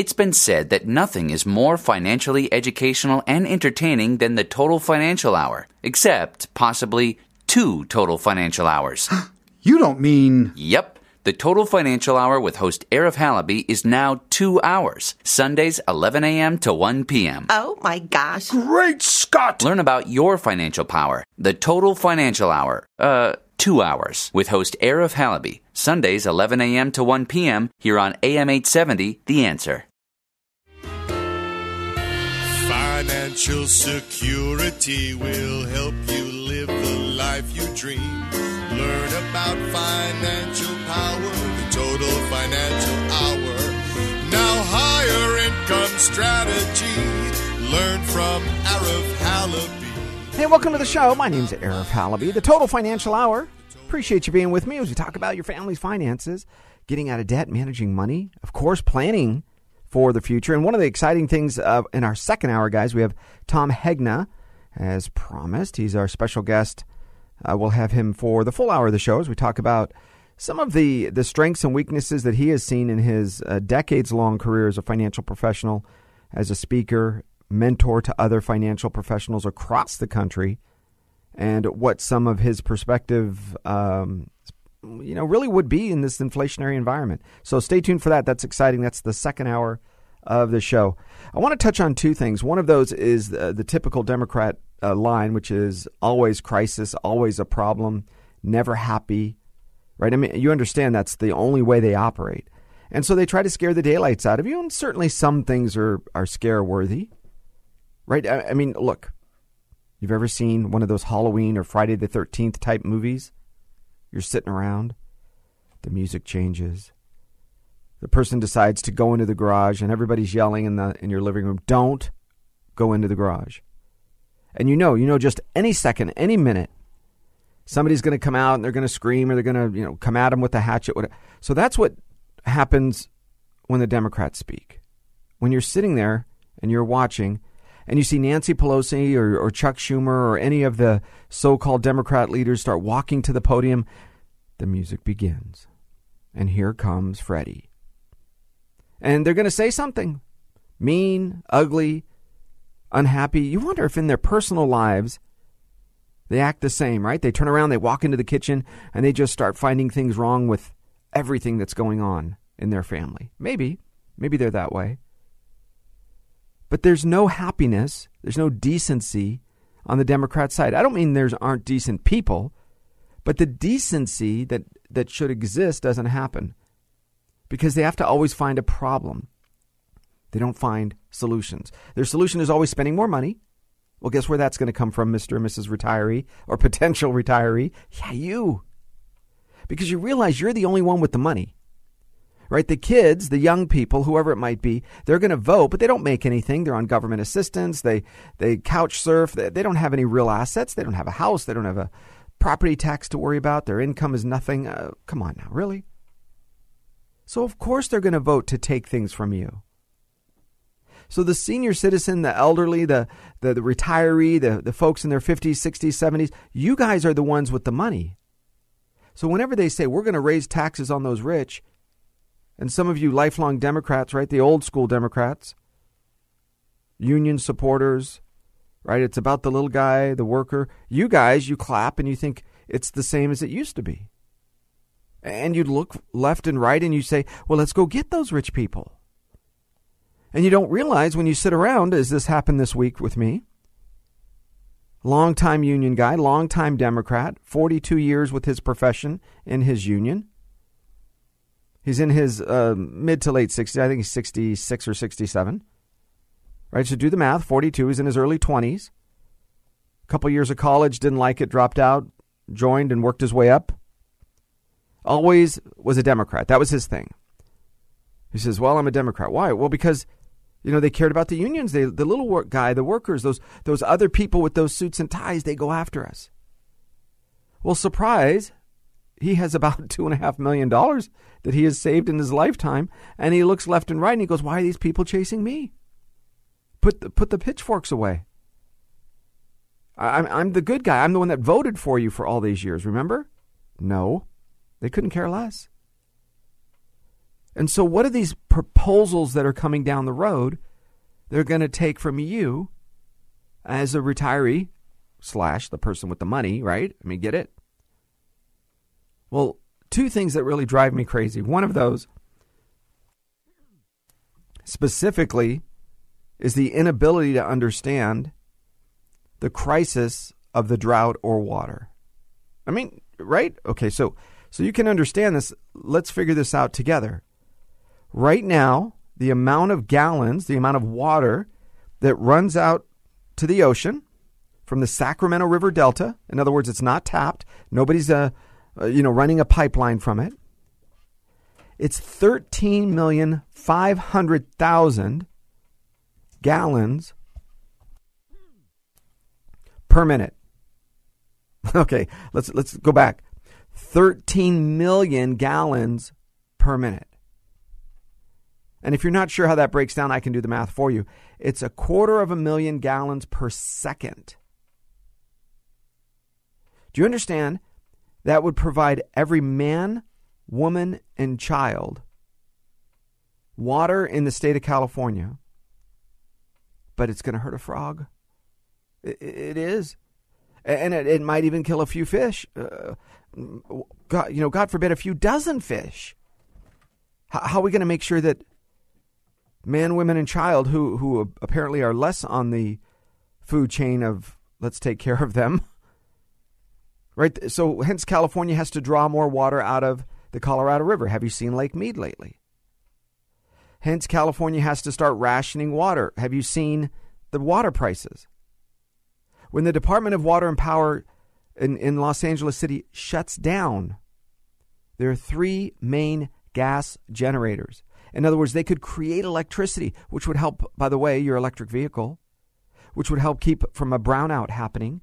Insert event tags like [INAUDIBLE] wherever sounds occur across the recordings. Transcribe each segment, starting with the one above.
It's been said that nothing is more financially educational and entertaining than the Total Financial Hour, except possibly two Total Financial Hours. [GASPS] You don't mean. Yep. The Total Financial Hour with host Arif Halaby is now two hours, Sundays 11 a.m. to 1 p.m. Oh my gosh. Great Scott! Learn about your financial power. The Total Financial Hour. Uh, two hours with host Arif Halaby, Sundays 11 a.m. to 1 p.m. here on AM 870, The Answer. Financial security will help you live the life you dream. Learn about financial power, the total financial hour. Now, higher income strategy. Learn from Arif Halaby. Hey, welcome to the show. My name's Arif Halaby, the Total Financial Hour. Appreciate you being with me as we talk about your family's finances, getting out of debt, managing money, of course, planning for the future. And one of the exciting things uh, in our second hour, guys, we have Tom Hegna, as promised. He's our special guest. Uh, we'll have him for the full hour of the show as we talk about some of the, the strengths and weaknesses that he has seen in his uh, decades long career as a financial professional, as a speaker, mentor to other financial professionals across the country, and what some of his perspective um, you know, really would be in this inflationary environment. So stay tuned for that. That's exciting. That's the second hour of the show. I want to touch on two things. One of those is the, the typical Democrat uh, line, which is always crisis, always a problem, never happy, right? I mean, you understand that's the only way they operate. And so they try to scare the daylights out of you, and certainly some things are, are scare worthy, right? I, I mean, look, you've ever seen one of those Halloween or Friday the 13th type movies? You're sitting around, the music changes. The person decides to go into the garage and everybody's yelling in the in your living room, "Don't go into the garage." And you know, you know just any second, any minute somebody's going to come out and they're going to scream or they're going to, you know, come at them with a hatchet. So that's what happens when the Democrats speak. When you're sitting there and you're watching and you see Nancy Pelosi or, or Chuck Schumer or any of the so called Democrat leaders start walking to the podium, the music begins. And here comes Freddie. And they're going to say something mean, ugly, unhappy. You wonder if in their personal lives they act the same, right? They turn around, they walk into the kitchen, and they just start finding things wrong with everything that's going on in their family. Maybe. Maybe they're that way. But there's no happiness, there's no decency on the Democrat side. I don't mean there aren't decent people, but the decency that, that should exist doesn't happen because they have to always find a problem. They don't find solutions. Their solution is always spending more money. Well, guess where that's going to come from, Mr. and Mrs. Retiree or potential retiree? Yeah, you. Because you realize you're the only one with the money right? The kids, the young people, whoever it might be, they're going to vote, but they don't make anything. They're on government assistance. They they couch surf. They, they don't have any real assets. They don't have a house. They don't have a property tax to worry about. Their income is nothing. Uh, come on now, really? So of course they're going to vote to take things from you. So the senior citizen, the elderly, the, the, the retiree, the, the folks in their 50s, 60s, 70s, you guys are the ones with the money. So whenever they say we're going to raise taxes on those rich, and some of you lifelong Democrats, right, the old school Democrats, union supporters, right, it's about the little guy, the worker. You guys, you clap and you think it's the same as it used to be. And you look left and right and you say, well, let's go get those rich people. And you don't realize when you sit around, as this happened this week with me, longtime union guy, longtime Democrat, 42 years with his profession in his union. He's in his uh, mid to late 60s. I think he's 66 or 67. Right? So do the math. 42. He's in his early 20s. A couple years of college, didn't like it, dropped out, joined, and worked his way up. Always was a Democrat. That was his thing. He says, Well, I'm a Democrat. Why? Well, because you know, they cared about the unions. They, the little work guy, the workers, those those other people with those suits and ties, they go after us. Well, surprise, he has about [LAUGHS] two and a half million dollars that he has saved in his lifetime, and he looks left and right and he goes, "Why are these people chasing me? Put the, put the pitchforks away. I'm I'm the good guy. I'm the one that voted for you for all these years. Remember? No, they couldn't care less. And so, what are these proposals that are coming down the road? They're going to take from you as a retiree slash the person with the money, right? I mean, get it? Well, two things that really drive me crazy. One of those specifically is the inability to understand the crisis of the drought or water. I mean, right? Okay, so so you can understand this. Let's figure this out together. Right now, the amount of gallons, the amount of water that runs out to the ocean from the Sacramento River Delta, in other words, it's not tapped. Nobody's uh, uh you know running a pipeline from it. It's 13,500,000 gallons per minute. [LAUGHS] Okay, let's let's go back. 13 million gallons per minute. And if you're not sure how that breaks down, I can do the math for you. It's a quarter of a million gallons per second. Do you understand? That would provide every man, woman, and child water in the state of California. But it's going to hurt a frog. it is. And it, might even kill a few fish. Uh, God, you know, God forbid, a few dozen fish. How, how are we going to make sure that man, women, and child, who who apparently are less on the food chain of let's take care of them, [LAUGHS] right? So hence California has to draw more water out of the Colorado River. Have you seen Lake Mead lately? Hence California has to start rationing water. Have you seen the water prices? When the Department of Water and Power in, in Los Angeles City shuts down, there are three main gas generators in other words, they could create electricity, which would help, by the way, your electric vehicle, which would help keep from a brownout happening.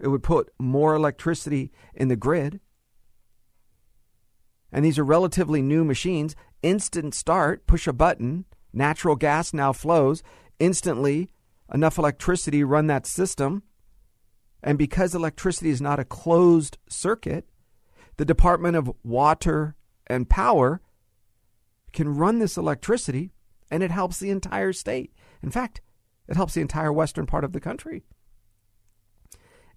It would put more electricity in the grid. And these are relatively new machines. Instant start, push a button, natural gas now flows. Instantly, enough electricity run that system. And because electricity is not a closed circuit, the Department of Water and Power can run this electricity and it helps the entire state. In fact, it helps the entire western part of the country.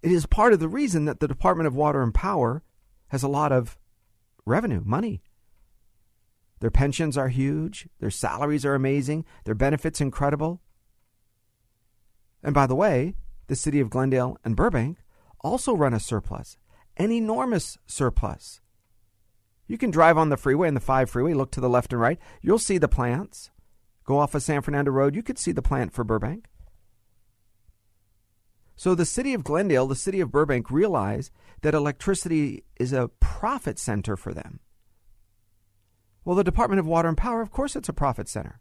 It is part of the reason that the Department of Water and Power has a lot of revenue, money. Their pensions are huge, their salaries are amazing, their benefits incredible. And by the way, the city of Glendale and Burbank also run a surplus, an enormous surplus. You can drive on the freeway and the 5 freeway, look to the left and right. You'll see the plants. Go off of San Fernando Road, you could see the plant for Burbank. So the city of Glendale, the city of Burbank realize that electricity is a profit center for them. Well, the Department of Water and Power, of course, it's a profit center.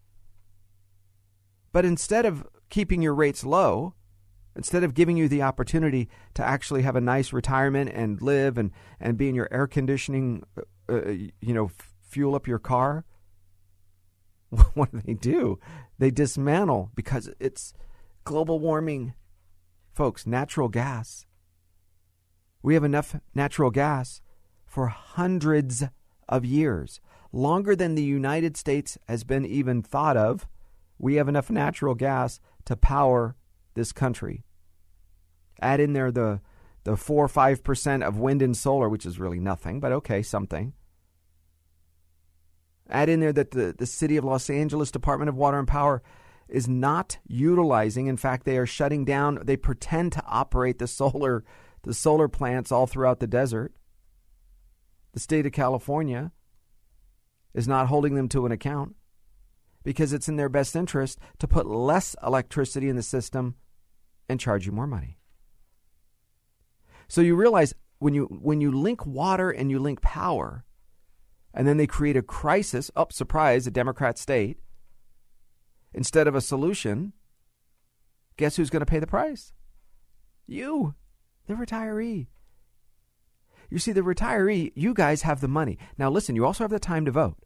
But instead of keeping your rates low, instead of giving you the opportunity to actually have a nice retirement and live and, and be in your air conditioning uh, you know, f- fuel up your car, [LAUGHS] what do they do? They dismantle because it's global warming. Folks, natural gas. We have enough natural gas for hundreds of years, longer than the United States has been even thought of. We have enough natural gas to power this country. Add in there the the four or five percent of wind and solar, which is really nothing, but okay, something. Add in there that the, the city of Los Angeles Department of Water and Power is not utilizing. In fact, they are shutting down. They pretend to operate the solar the solar plants all throughout the desert. The state of California is not holding them to an account because it's in their best interest to put less electricity in the system and charge you more money. So you realize when you when you link water and you link power, and then they create a crisis. Up, oh, surprise, a Democrat state. Instead of a solution, guess who's going to pay the price? You, the retiree. You see, the retiree, you guys have the money. Now, listen, you also have the time to vote,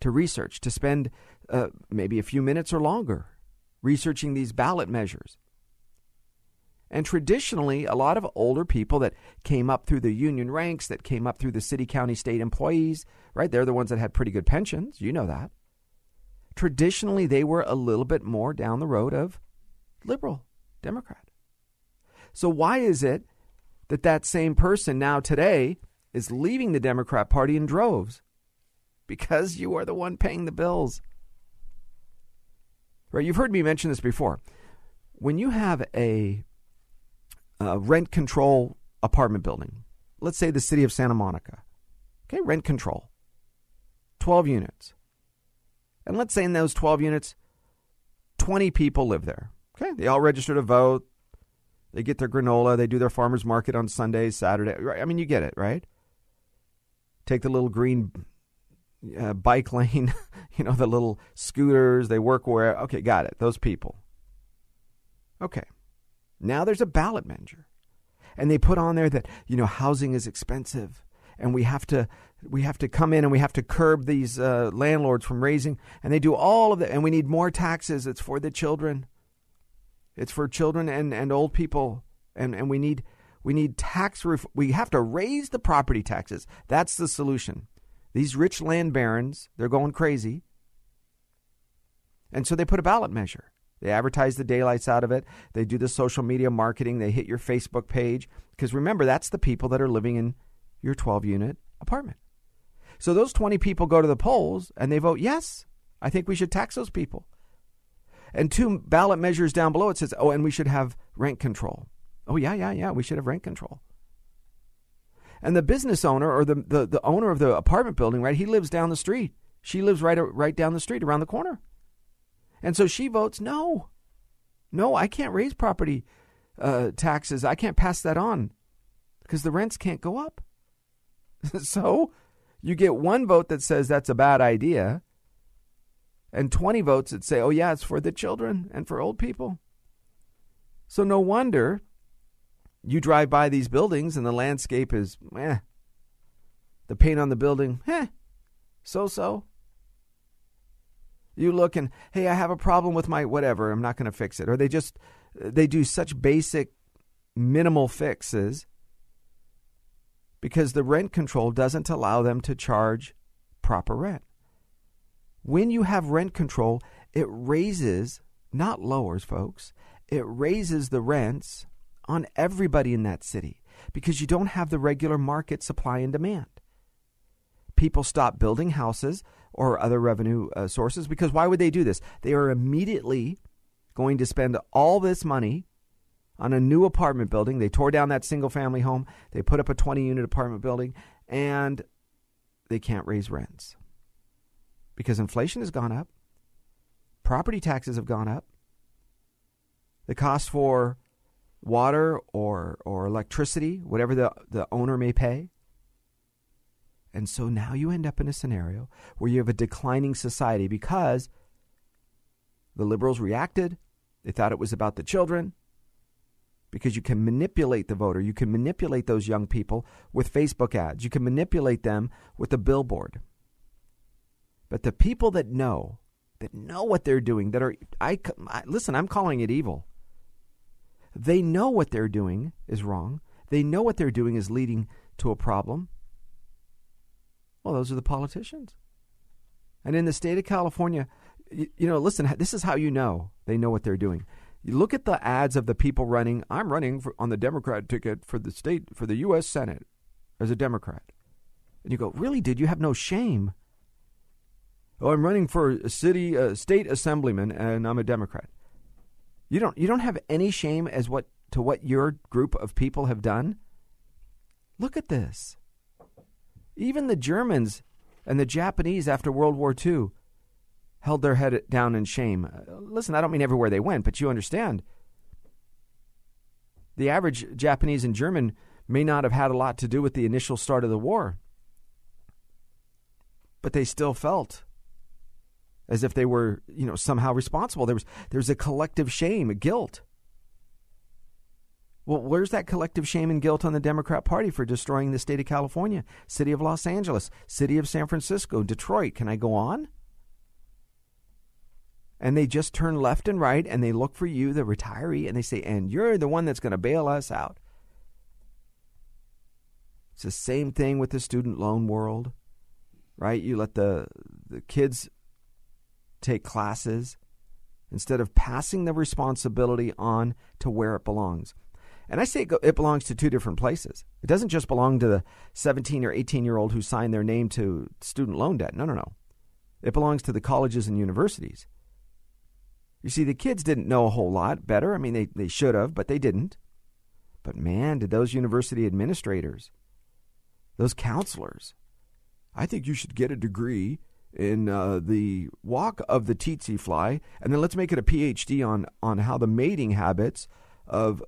to research, to spend uh, maybe a few minutes or longer researching these ballot measures. And traditionally, a lot of older people that came up through the union ranks, that came up through the city, county, state employees, right? They're the ones that had pretty good pensions. You know that. Traditionally, they were a little bit more down the road of liberal, Democrat. So, why is it that that same person now today is leaving the Democrat Party in droves? Because you are the one paying the bills. Right? You've heard me mention this before. When you have a uh, rent control apartment building. Let's say the city of Santa Monica. Okay, rent control. 12 units. And let's say in those 12 units, 20 people live there. Okay, they all register to vote. They get their granola. They do their farmer's market on Sundays, Saturday. I mean, you get it, right? Take the little green uh, bike [LAUGHS] lane, you know, the little scooters. They work where. Okay, got it. Those people. Okay. Now there's a ballot measure. And they put on there that, you know, housing is expensive and we have to we have to come in and we have to curb these uh, landlords from raising and they do all of that and we need more taxes it's for the children it's for children and, and old people and, and we need we need tax ref- we have to raise the property taxes that's the solution these rich land barons they're going crazy and so they put a ballot measure they advertise the daylights out of it. They do the social media marketing. They hit your Facebook page. Because remember, that's the people that are living in your 12 unit apartment. So those 20 people go to the polls and they vote yes. I think we should tax those people. And two ballot measures down below it says, oh, and we should have rent control. Oh, yeah, yeah, yeah, we should have rent control. And the business owner or the, the, the owner of the apartment building, right, he lives down the street. She lives right, right down the street around the corner. And so she votes no. No, I can't raise property uh, taxes. I can't pass that on because the rents can't go up. [LAUGHS] so you get one vote that says that's a bad idea, and 20 votes that say, oh, yeah, it's for the children and for old people. So no wonder you drive by these buildings and the landscape is, eh. The paint on the building, eh, so so. You look and, hey, I have a problem with my whatever, I'm not going to fix it. Or they just, they do such basic, minimal fixes because the rent control doesn't allow them to charge proper rent. When you have rent control, it raises, not lowers, folks, it raises the rents on everybody in that city because you don't have the regular market supply and demand. People stop building houses or other revenue uh, sources because why would they do this? They are immediately going to spend all this money on a new apartment building. They tore down that single family home, they put up a 20 unit apartment building, and they can't raise rents because inflation has gone up, property taxes have gone up, the cost for water or, or electricity, whatever the, the owner may pay, and so now you end up in a scenario where you have a declining society because the liberals reacted. They thought it was about the children because you can manipulate the voter. You can manipulate those young people with Facebook ads. You can manipulate them with a billboard. But the people that know, that know what they're doing, that are, I, I listen, I'm calling it evil. They know what they're doing is wrong. They know what they're doing is leading to a problem. Well, those are the politicians. And in the state of California, you, know, listen, this is how you know they know what they're doing. You look at the ads of the people running. I'm running for, on the Democrat ticket for the state for the U.S. Senate as a Democrat, and you go, really? Did you have no shame? Oh, I'm running for a city, state assemblyman, and I'm a Democrat. You don't, you don't have any shame as what to what your group of people have done. Look at this. Even the Germans and the Japanese after World War II held their head down in shame. Uh, listen, I don't mean everywhere they went, but you understand. The average Japanese and German may not have had a lot to do with the initial start of the war, but they still felt as if they were, you know, somehow responsible. There was there was a collective shame, a guilt. Well, where's that collective shame and guilt on the Democrat Party for destroying the state of California, city of Los Angeles, city of San Francisco, Detroit? Can I go on? and they just turn left and right and they look for you, the retiree, and they say, and you're the one that's going to bail us out. It's the same thing with the student loan world, right? You let the, the kids take classes instead of passing the responsibility on to where it belongs. And I say it belongs to two different places. It doesn't just belong to the 17 or 18 year old who signed their name to student loan debt. No, no, no. It belongs to the colleges and universities. You see, the kids didn't know a whole lot better. I mean, they, they should have, but they didn't. But man, did those university administrators, those counselors, I think you should get a degree in uh, the walk of the tsetse fly, and then let's make it a PhD on on how the mating habits of.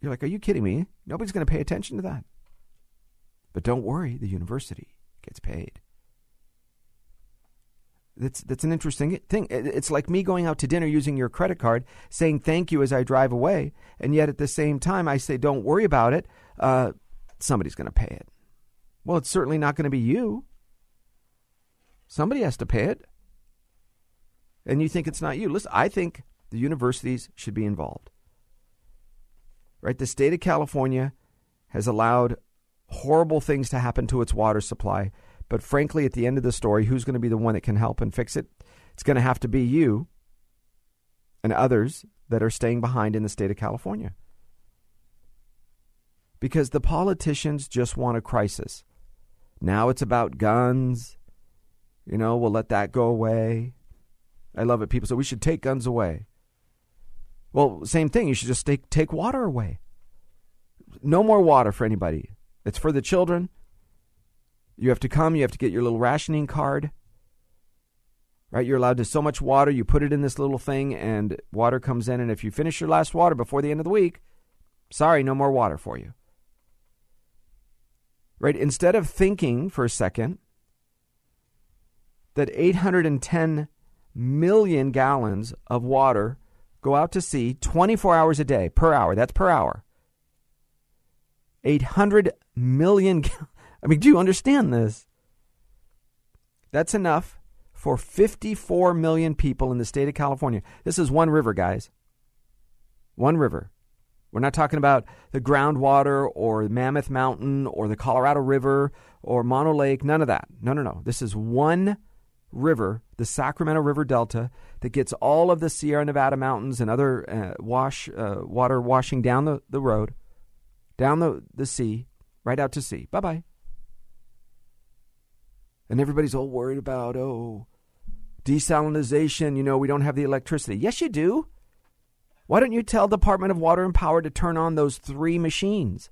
You're like, are you kidding me? Nobody's going to pay attention to that. But don't worry, the university gets paid. That's that's an interesting thing. It's like me going out to dinner using your credit card, saying thank you as I drive away, and yet at the same time I say don't worry about it. Uh, somebody's going to pay it. Well, it's certainly not going to be you. Somebody has to pay it, and you think it's not you. Listen, I think the universities should be involved. Right, the state of California has allowed horrible things to happen to its water supply but frankly, at the end of the story, who's going to be the one that can help and fix it? It's going to have to be you and others that are staying behind in the state of California. Because the politicians just want a crisis. Now it's about guns. You know, we'll let that go away. I love it. People say we should take guns away. Well, same thing. You should just take, take water away. No more water for anybody. It's for the children. You have to come, you have to get your little rationing card. Right? You're allowed to so much water, you put it in this little thing, and water comes in. And if you finish your last water before the end of the week, sorry, no more water for you. Right? Instead of thinking for a second that 810 million gallons of water go out to sea 24 hours a day per hour. That's per hour. 800 million [LAUGHS] I mean, do you understand this? That's enough for 54 million people in the state of California. This is one river, guys. One river. We're not talking about the groundwater or Mammoth Mountain or the Colorado River or Mono Lake. None of that. No, no, no. This is one river, the Sacramento River Delta, that gets all of the Sierra Nevada mountains and other uh, wash uh, water washing down the, the road, down the, the sea, right out to sea. Bye bye. And everybody's all worried about, oh, desalination, you know, we don't have the electricity. Yes, you do. Why don't you tell Department of Water and Power to turn on those three machines?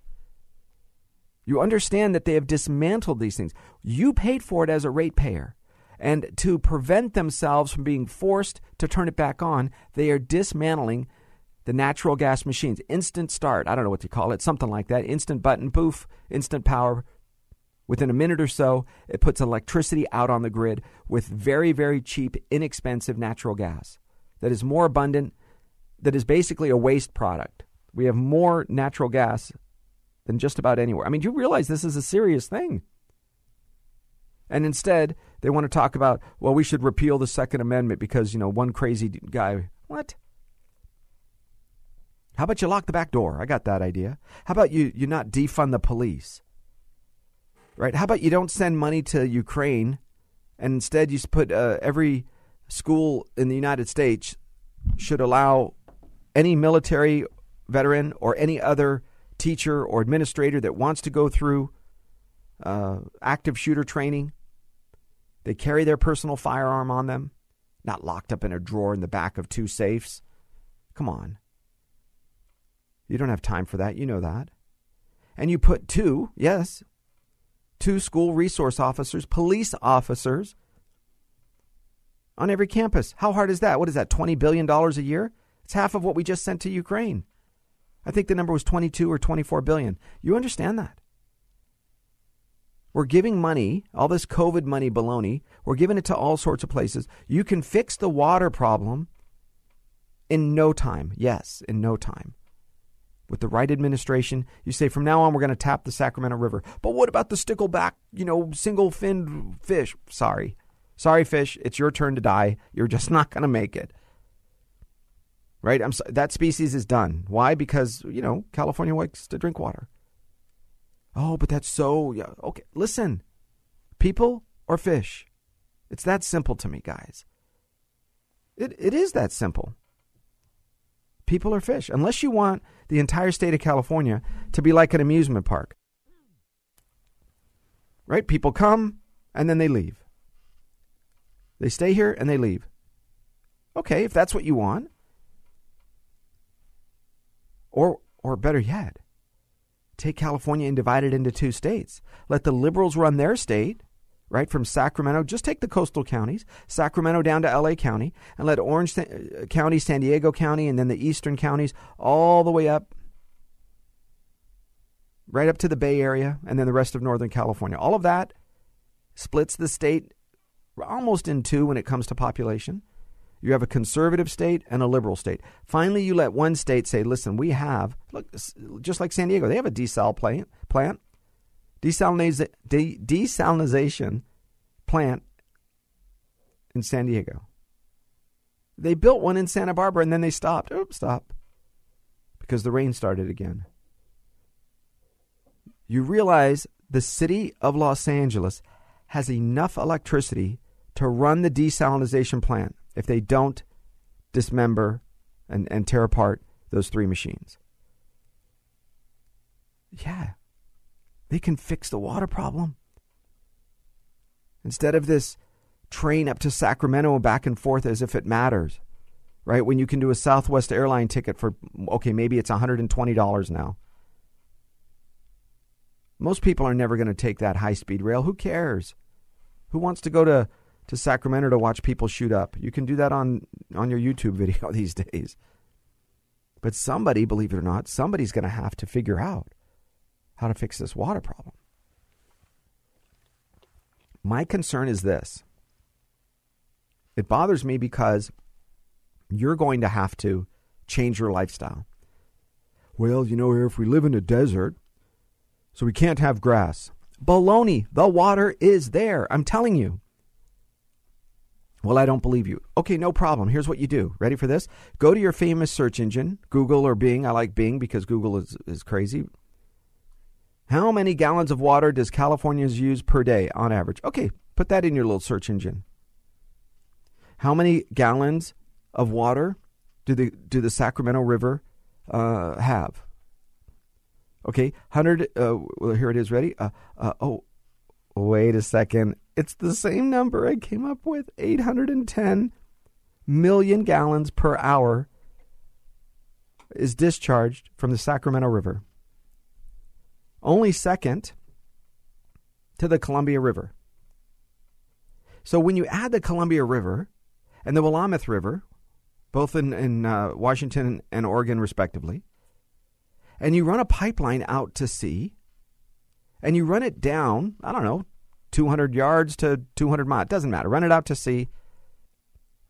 You understand that they have dismantled these things. You paid for it as a ratepayer. And to prevent themselves from being forced to turn it back on, they are dismantling the natural gas machines. Instant start. I don't know what you call it. Something like that. Instant button, poof, instant power, Within a minute or so, it puts electricity out on the grid with very, very cheap, inexpensive natural gas that is more abundant, that is basically a waste product. We have more natural gas than just about anywhere. I mean, do you realize this is a serious thing. And instead, they want to talk about, well, we should repeal the Second Amendment because, you know, one crazy guy. What? How about you lock the back door? I got that idea. How about you, you not defund the police? right? How about you don't send money to Ukraine, and instead you put uh, every school in the United States should allow any military veteran or any other teacher or administrator that wants to go through uh, active shooter training. They carry their personal firearm on them, not locked up in a drawer in the back of two safes. Come on. You don't have time for that. You know that. And you put two, yes, two school resource officers, police officers on every campus. How hard is that? What is that, $20 billion a year? It's half of what we just sent to Ukraine. I think the number was 22 or 24 billion. You understand that? We're giving money, all this COVID money baloney, we're giving it to all sorts of places. You can fix the water problem in no time. Yes, in no time with the right administration, you say from now on we're going to tap the Sacramento River. But what about the stickleback, you know, single finned fish? Sorry. Sorry, fish. It's your turn to die. You're just [LAUGHS] not going to make it. Right? I'm so, that species is done. Why? Because, you know, California likes to drink water. Oh, but that's so yeah. Okay, listen. People or fish? It's that simple to me, guys. It it is that simple. People or fish, unless you want the entire state of California to be like an amusement park. Right? People come and then they leave. They stay here and they leave. Okay, if that's what you want. Or or better yet, take California and divide it into two states. Let the liberals run their state, right, from Sacramento. Just take the coastal counties, Sacramento down to LA County, and let Orange uh, County, San Diego County, and then the eastern counties all the way up, right up to the Bay Area, and then the rest of Northern California. All of that splits the state almost in two when it comes to population. You have a conservative state and a liberal state. Finally, you let one state say, listen, we have, look, just like San Diego, they have a desal plant, plant desaliniza, de, desalinization plant in San Diego. They built one in Santa Barbara and then they stopped. Oops, stop. Because the rain started again. You realize the city of Los Angeles has enough electricity to run the desalinization plant if they don't dismember and, and tear apart those three machines. Yeah, they can fix the water problem. Instead of this train up to Sacramento and back and forth as if it matters, right? When you can do a Southwest airline ticket for, okay, maybe it's $120 now. Most people are never going to take that high speed rail. Who cares? Who wants to go to to Sacramento to watch people shoot up. You can do that on on your YouTube [LAUGHS] video these days. But somebody, believe it or not, somebody's going to have to figure out how to fix this water problem. My concern is this. It bothers me because you're going to have to change your lifestyle. Well, you know, if we live in a desert, so we can't have grass. Baloney. The water is there. I'm telling you. Well, I don't believe you. Okay, no problem. Here's what you do. Ready for this? Go to your famous search engine, Google or Bing. I like Bing because Google is, is crazy. How many gallons of water does Californians use per day on average? Okay, put that in your little search engine. How many gallons of water do the do the Sacramento River uh, have? Okay, hundred. Uh, well, here it is. Ready? Uh, uh oh, wait a second. It's the same number I came up with 810 million gallons per hour is discharged from the Sacramento River. Only second to the Columbia River. So when you add the Columbia River and the Willamette River, both in, in uh, Washington and Oregon respectively, and you run a pipeline out to sea, and you run it down, I don't know, 200 yards to 200 miles. It doesn't matter. Run it out to sea,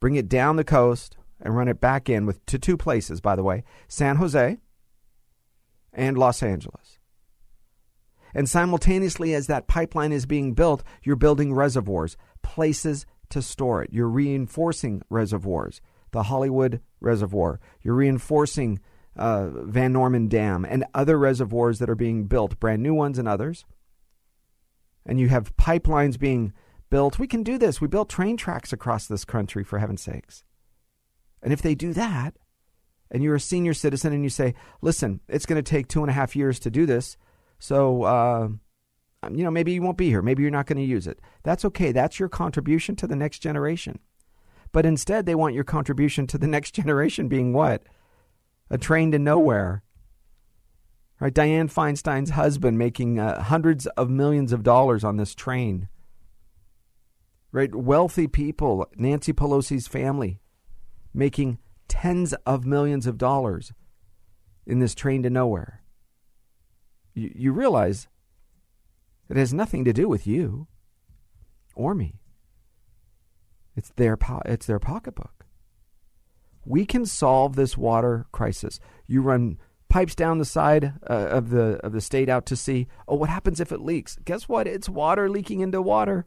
bring it down the coast, and run it back in with to two places, by the way San Jose and Los Angeles. And simultaneously, as that pipeline is being built, you're building reservoirs, places to store it. You're reinforcing reservoirs, the Hollywood Reservoir. You're reinforcing uh, Van Norman Dam and other reservoirs that are being built, brand new ones and others and you have pipelines being built. We can do this. We built train tracks across this country, for heaven's sakes. And if they do that, and you're a senior citizen and you say, listen, it's going to take two and a half years to do this, so, uh, you know, maybe you won't be here. Maybe you're not going to use it. That's okay. That's your contribution to the next generation. But instead, they want your contribution to the [LAUGHS] next generation being what? A train to nowhere Right, Dianne Feinstein's husband making uh, hundreds of millions of dollars on this train. Right, wealthy people, Nancy Pelosi's family, making tens of millions of dollars in this train to nowhere. You, you realize it has nothing to do with you or me. It's their po- it's their pocketbook. We can solve this water crisis. You run pipes down the side uh, of the of the state out to sea. Oh, what happens if it leaks? Guess what? It's water leaking into water.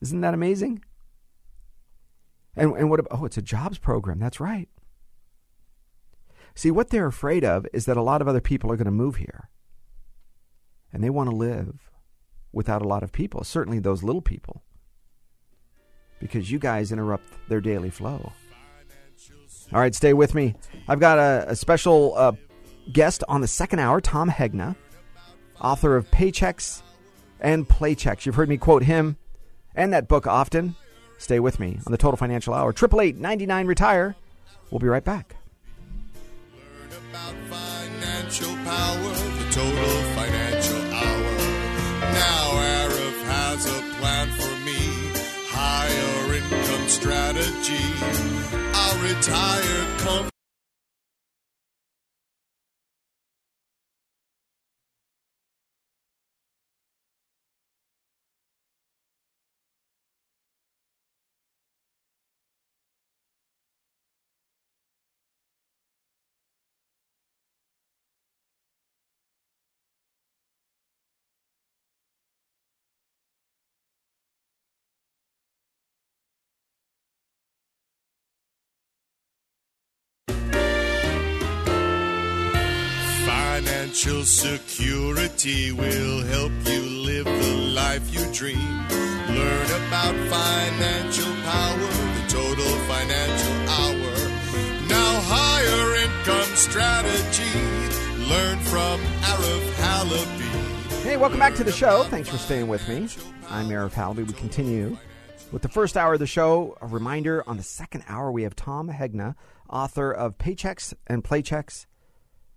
Isn't that amazing? And and what about, oh, it's a jobs program. That's right. See, what they're afraid of is that a lot of other people are going to move here. And they want to live without a lot of people, certainly those little people, because you guys interrupt their daily flow. All right, stay with me. I've got a, a special uh, guest on the second hour, Tom Hegna, author of Paychecks and Playchecks. You've heard me quote him and that book often. Stay with me on the Total Financial Hour. Triple eight ninety nine retire. We'll be right back. Learn about financial power, the total financial hour. Now Arif has a plan for me. Higher income strategy. I'll retire Financial security will help you live the life you dream. Learn about financial power, the total financial hour. Now, higher income strategy. Learn from Arif Halaby. Hey, welcome back to the show. Thanks for staying with me. I'm Arif Halaby. We continue with the first hour of the show. A reminder on the second hour, we have Tom Hegna, author of Paychecks and Playchecks.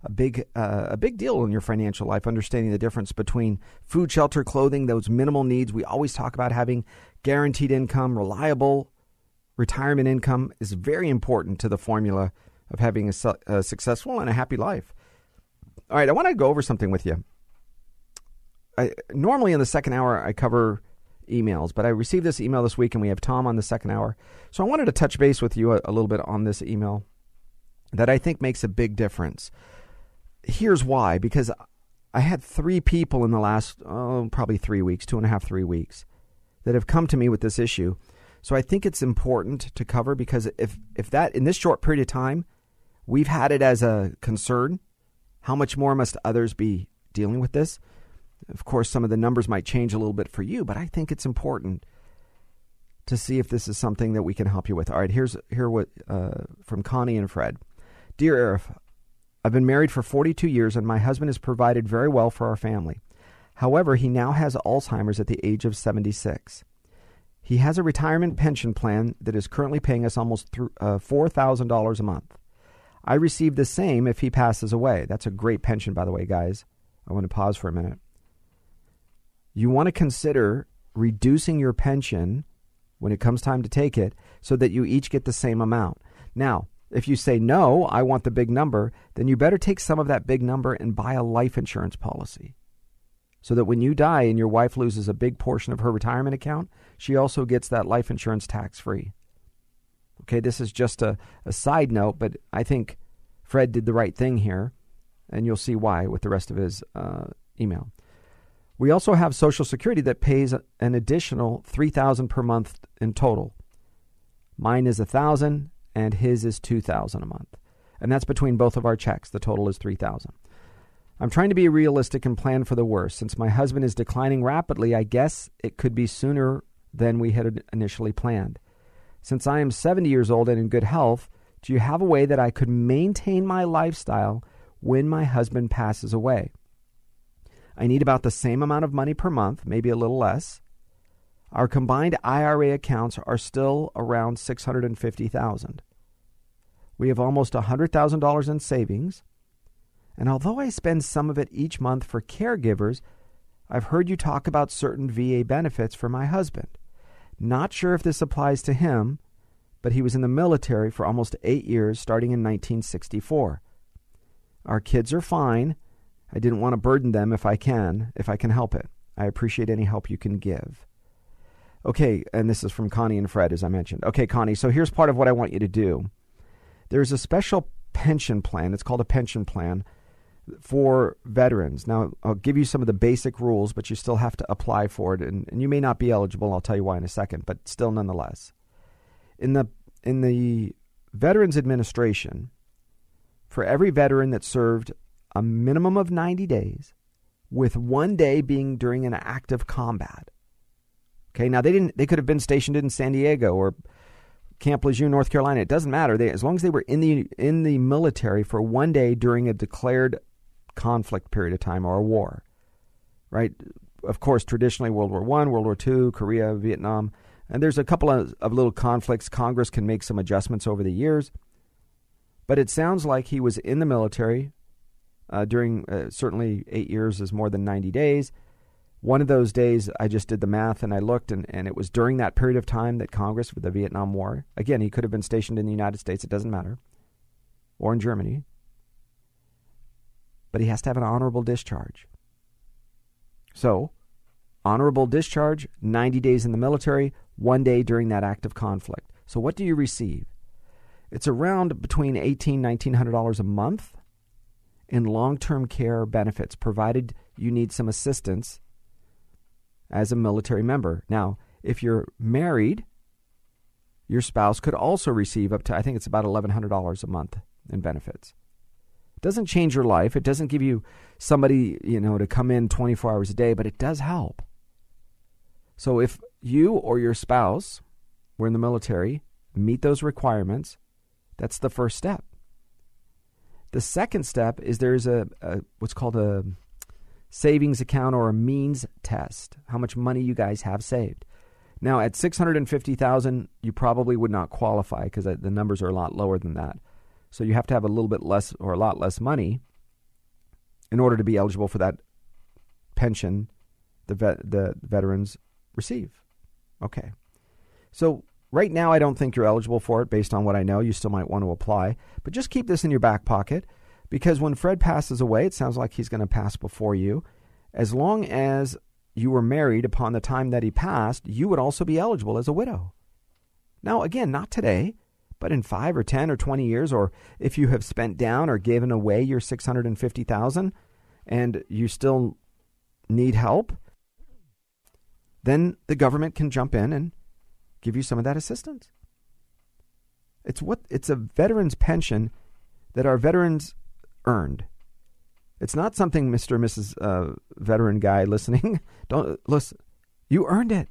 A big, uh, a big deal in your financial life, understanding the difference between food, shelter, clothing, those minimal needs. We always talk about having guaranteed income, reliable retirement income is very important to the formula of having a, su- a successful and a happy life. All right, I want to go over something with you. I, normally in the second hour I cover emails, but I received this email this week and we have Tom on the second hour. So I wanted to touch base with you a, a little bit on this email that I think makes a big difference. Here's why because I had three people in the last oh, probably three weeks, two and a half, three weeks, that have come to me with this issue. So I think it's important to cover because if if that in this short period of time, we've had it as a concern, how much more must others be dealing with this? Of course, some of the numbers might change a little bit for you, but I think it's important to see if this is something that we can help you with. All right, here's here what uh, from Connie and Fred. Dear Arif, I've been married for 42 years and my husband has provided very well for our family. However, he now has Alzheimer's at the age of 76. He has a retirement pension plan that is currently paying us almost uh, $4,000 a month. I receive the same if he passes away. That's a great pension, by the way, guys. I want to pause for a minute. You want to consider reducing your pension when it comes time to take it so that you each get the same amount. Now, if you say, no, I want the big number, then you better take some of that big number and buy a life insurance policy. So that when you die and your wife loses a big portion of her retirement account, she also gets that life insurance tax free. Okay, this is just a, a side note, but I think Fred did the right thing here, and you'll see why with the rest of his uh, email. We also have Social Security that pays an additional three thousand per month in total. Mine is a thousand, and his is two thousand a month, and that's between both of our checks. The total is three thousand. I'm trying to be realistic and plan for the worst. Since my husband is declining rapidly, I guess it could be sooner than we had initially planned. Since I am 70 years old and in good health, do you have a way that I could maintain my lifestyle when my husband passes away? I need about the same amount of money per month, maybe a little less. Our combined IRA accounts are still around 650,000. We have almost $100,000 in savings. And although I spend some of it each month for caregivers, I've heard you talk about certain VA benefits for my husband. Not sure if this applies to him, but he was in the military for almost eight years, starting in 1964. Our kids are fine. I didn't want to burden them if I can, if I can help it. I appreciate any help you can give. Okay, and this is from Connie and Fred, as I mentioned. Okay, Connie, so here's part of what I want you to do. There's a special pension plan. It's called a pension plan for veterans. Now, I'll give you some of the basic rules, but you still have to apply for it, and, and you may not be eligible. I'll tell you why in a second, but still, nonetheless, in the in the Veterans Administration, for every veteran that served a minimum of 90 days, with one day being during an active combat. Okay, now they didn't. They could have been stationed in San Diego or Camp Lejeune, North Carolina. It doesn't matter. They, as long as they were in the in the military for one day during a declared conflict period of time or a war, right? Of course, traditionally World War One, World War Two, Korea, Vietnam, and there's a couple of, of little conflicts. Congress can make some adjustments over the years, but it sounds like he was in the military uh, during uh, certainly eight years is more than 90 days. One of those days, I just did the math and I looked, and, and it was during that period of time that Congress, for the Vietnam War, again, he could have been stationed in the United States, it doesn't matter, or in Germany, but he has to have an honorable discharge. So, honorable discharge, 90 days in the military, one day during that active conflict. So, what do you receive? It's around between $1,800 $1,900 a month in long term care benefits, provided you need some assistance as a military member. Now, if you're married, your spouse could also receive up to, I think it's about $1,100 a month in benefits. It doesn't change your life. It doesn't give you somebody, you know, to come in 24 hours a day, but it does help. So if you or your spouse were in the military, meet those requirements, that's the first step. The second step is there's a, a what's called a savings account or a means test. How much money you guys have saved. Now at 650,000 you probably would not qualify because the numbers are a lot lower than that. So you have to have a little bit less or a lot less money in order to be eligible for that pension the vet, the veterans receive. Okay. So right now I don't think you're eligible for it based on what I know. You still might want to apply, but just keep this in your back pocket because when Fred passes away, it sounds like he's going to pass before you. As long as you were married upon the time that he passed, you would also be eligible as a widow. Now, again, not today, but in 5 or 10 or 20 years or if you have spent down or given away your 650,000 and you still need help, then the government can jump in and give you some of that assistance. It's what it's a veteran's pension that our veterans earned. It's not something Mr. and Mrs. Uh, veteran guy listening. [LAUGHS] Don't listen. You earned it.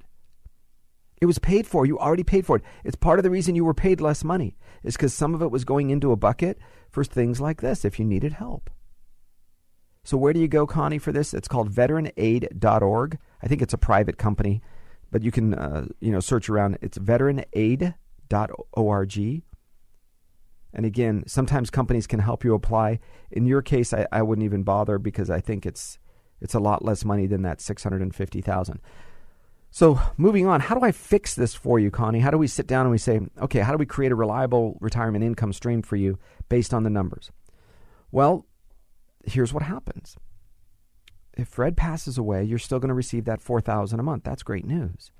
It was paid for. You already paid for it. It's part of the reason you were paid less money is because some of it was going into a bucket for things like this if you needed help. So where do you go, Connie, for this? It's called veteranaid.org. I think it's a private company, but you can uh, you know search around. It's veteranaid.org. And again, sometimes companies can help you apply. In your case, I, I wouldn't even bother because I think it's it's a lot less money than that six hundred and fifty thousand. So moving on, how do I fix this for you, Connie? How do we sit down and we say, okay, how do we create a reliable retirement income stream for you based on the numbers? Well, here's what happens. If Fred passes away, you're still going to receive that 4000 a month. That's great news.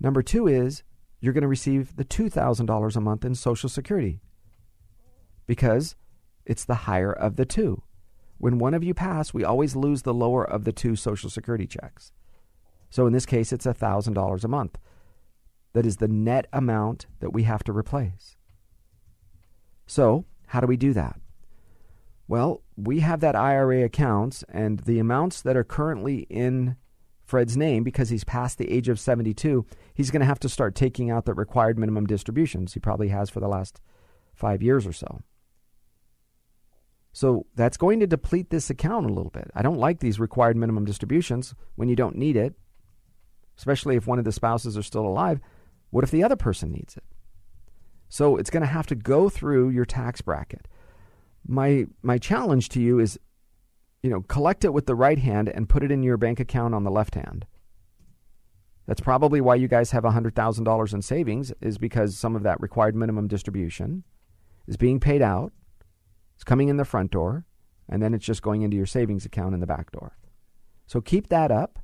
Number 2 is you're going to receive the $2,000 a month in Social Security because it's the higher of the two. When one of you pass, we always lose the lower of the two Social Security checks. So in this case, it's $1,000 a month. That is the net amount that we have to replace. So, how do we do that? Well, we have that IRA accounts, and the amounts that are currently in Fred's name, because he's past the age of 72, he's going to have to start taking out the required minimum distributions he probably has for the last five years or so. So that's going to deplete this account a little bit. I don't like these required minimum distributions when you don't need it, especially if one of the spouses are still alive. What if the other person needs it? So it's going to have to go through your tax bracket. My my challenge to you is you know, collect it with the right hand and put it in your bank account on the left hand. That's probably why you guys have $100,000 in savings is because some of that required minimum distribution is being paid out it's coming in the front door, and then it's just going into your savings account in the back door. So keep that up.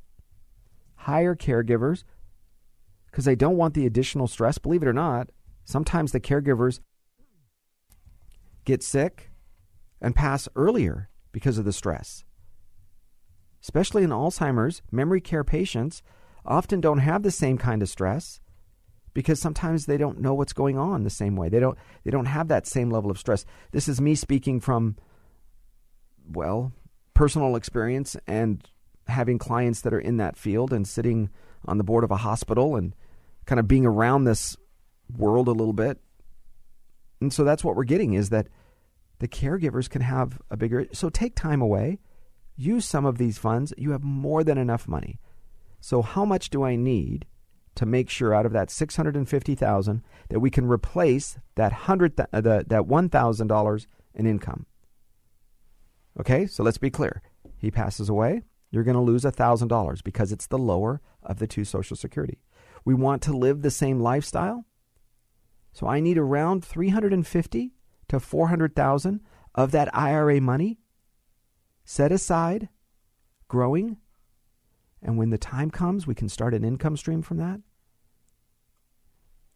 Hire caregivers because they don't want the additional stress. Believe it or not, sometimes the caregivers get sick and pass earlier because of the stress. Especially in Alzheimer's, memory care patients often don't have the same kind of stress because sometimes they don't know what's going on the same way. They don't they don't have that same level of stress. This is me speaking from well, personal experience and having clients that are in that field and sitting on the board of a hospital and kind of being around this world a little bit. And so that's what we're getting is that the caregivers can have a bigger so take time away, use some of these funds, you have more than enough money. So how much do I need to make sure out of that 650,000 that we can replace that 100 th- uh, that $1,000 in income? Okay? So let's be clear. He passes away, you're going to lose $1,000 because it's the lower of the two social security. We want to live the same lifestyle. So I need around 350 to 400,000 of that IRA money set aside, growing, and when the time comes, we can start an income stream from that.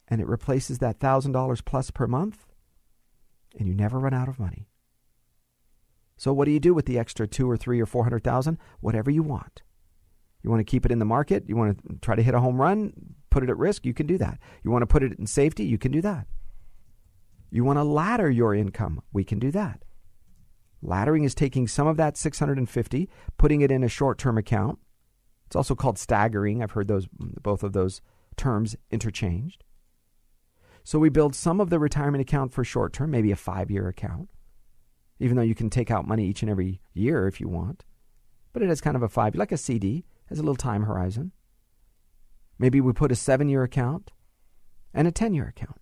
And it replaces that $1,000 plus per month, and you never run out of money. So what do you do with the extra 2 or 3 or 400,000? Whatever you want. You want to keep it in the market, you want to try to hit a home run, put it at risk, you can do that. You want to put it in safety, you can do that. You want to ladder your income, we can do that. Laddering is taking some of that 650, putting it in a short-term account. It's also called staggering. I've heard those both of those terms interchanged. So we build some of the retirement account for short term, maybe a 5-year account. Even though you can take out money each and every year if you want. But it has kind of a 5 like a CD, has a little time horizon. Maybe we put a 7-year account and a 10-year account.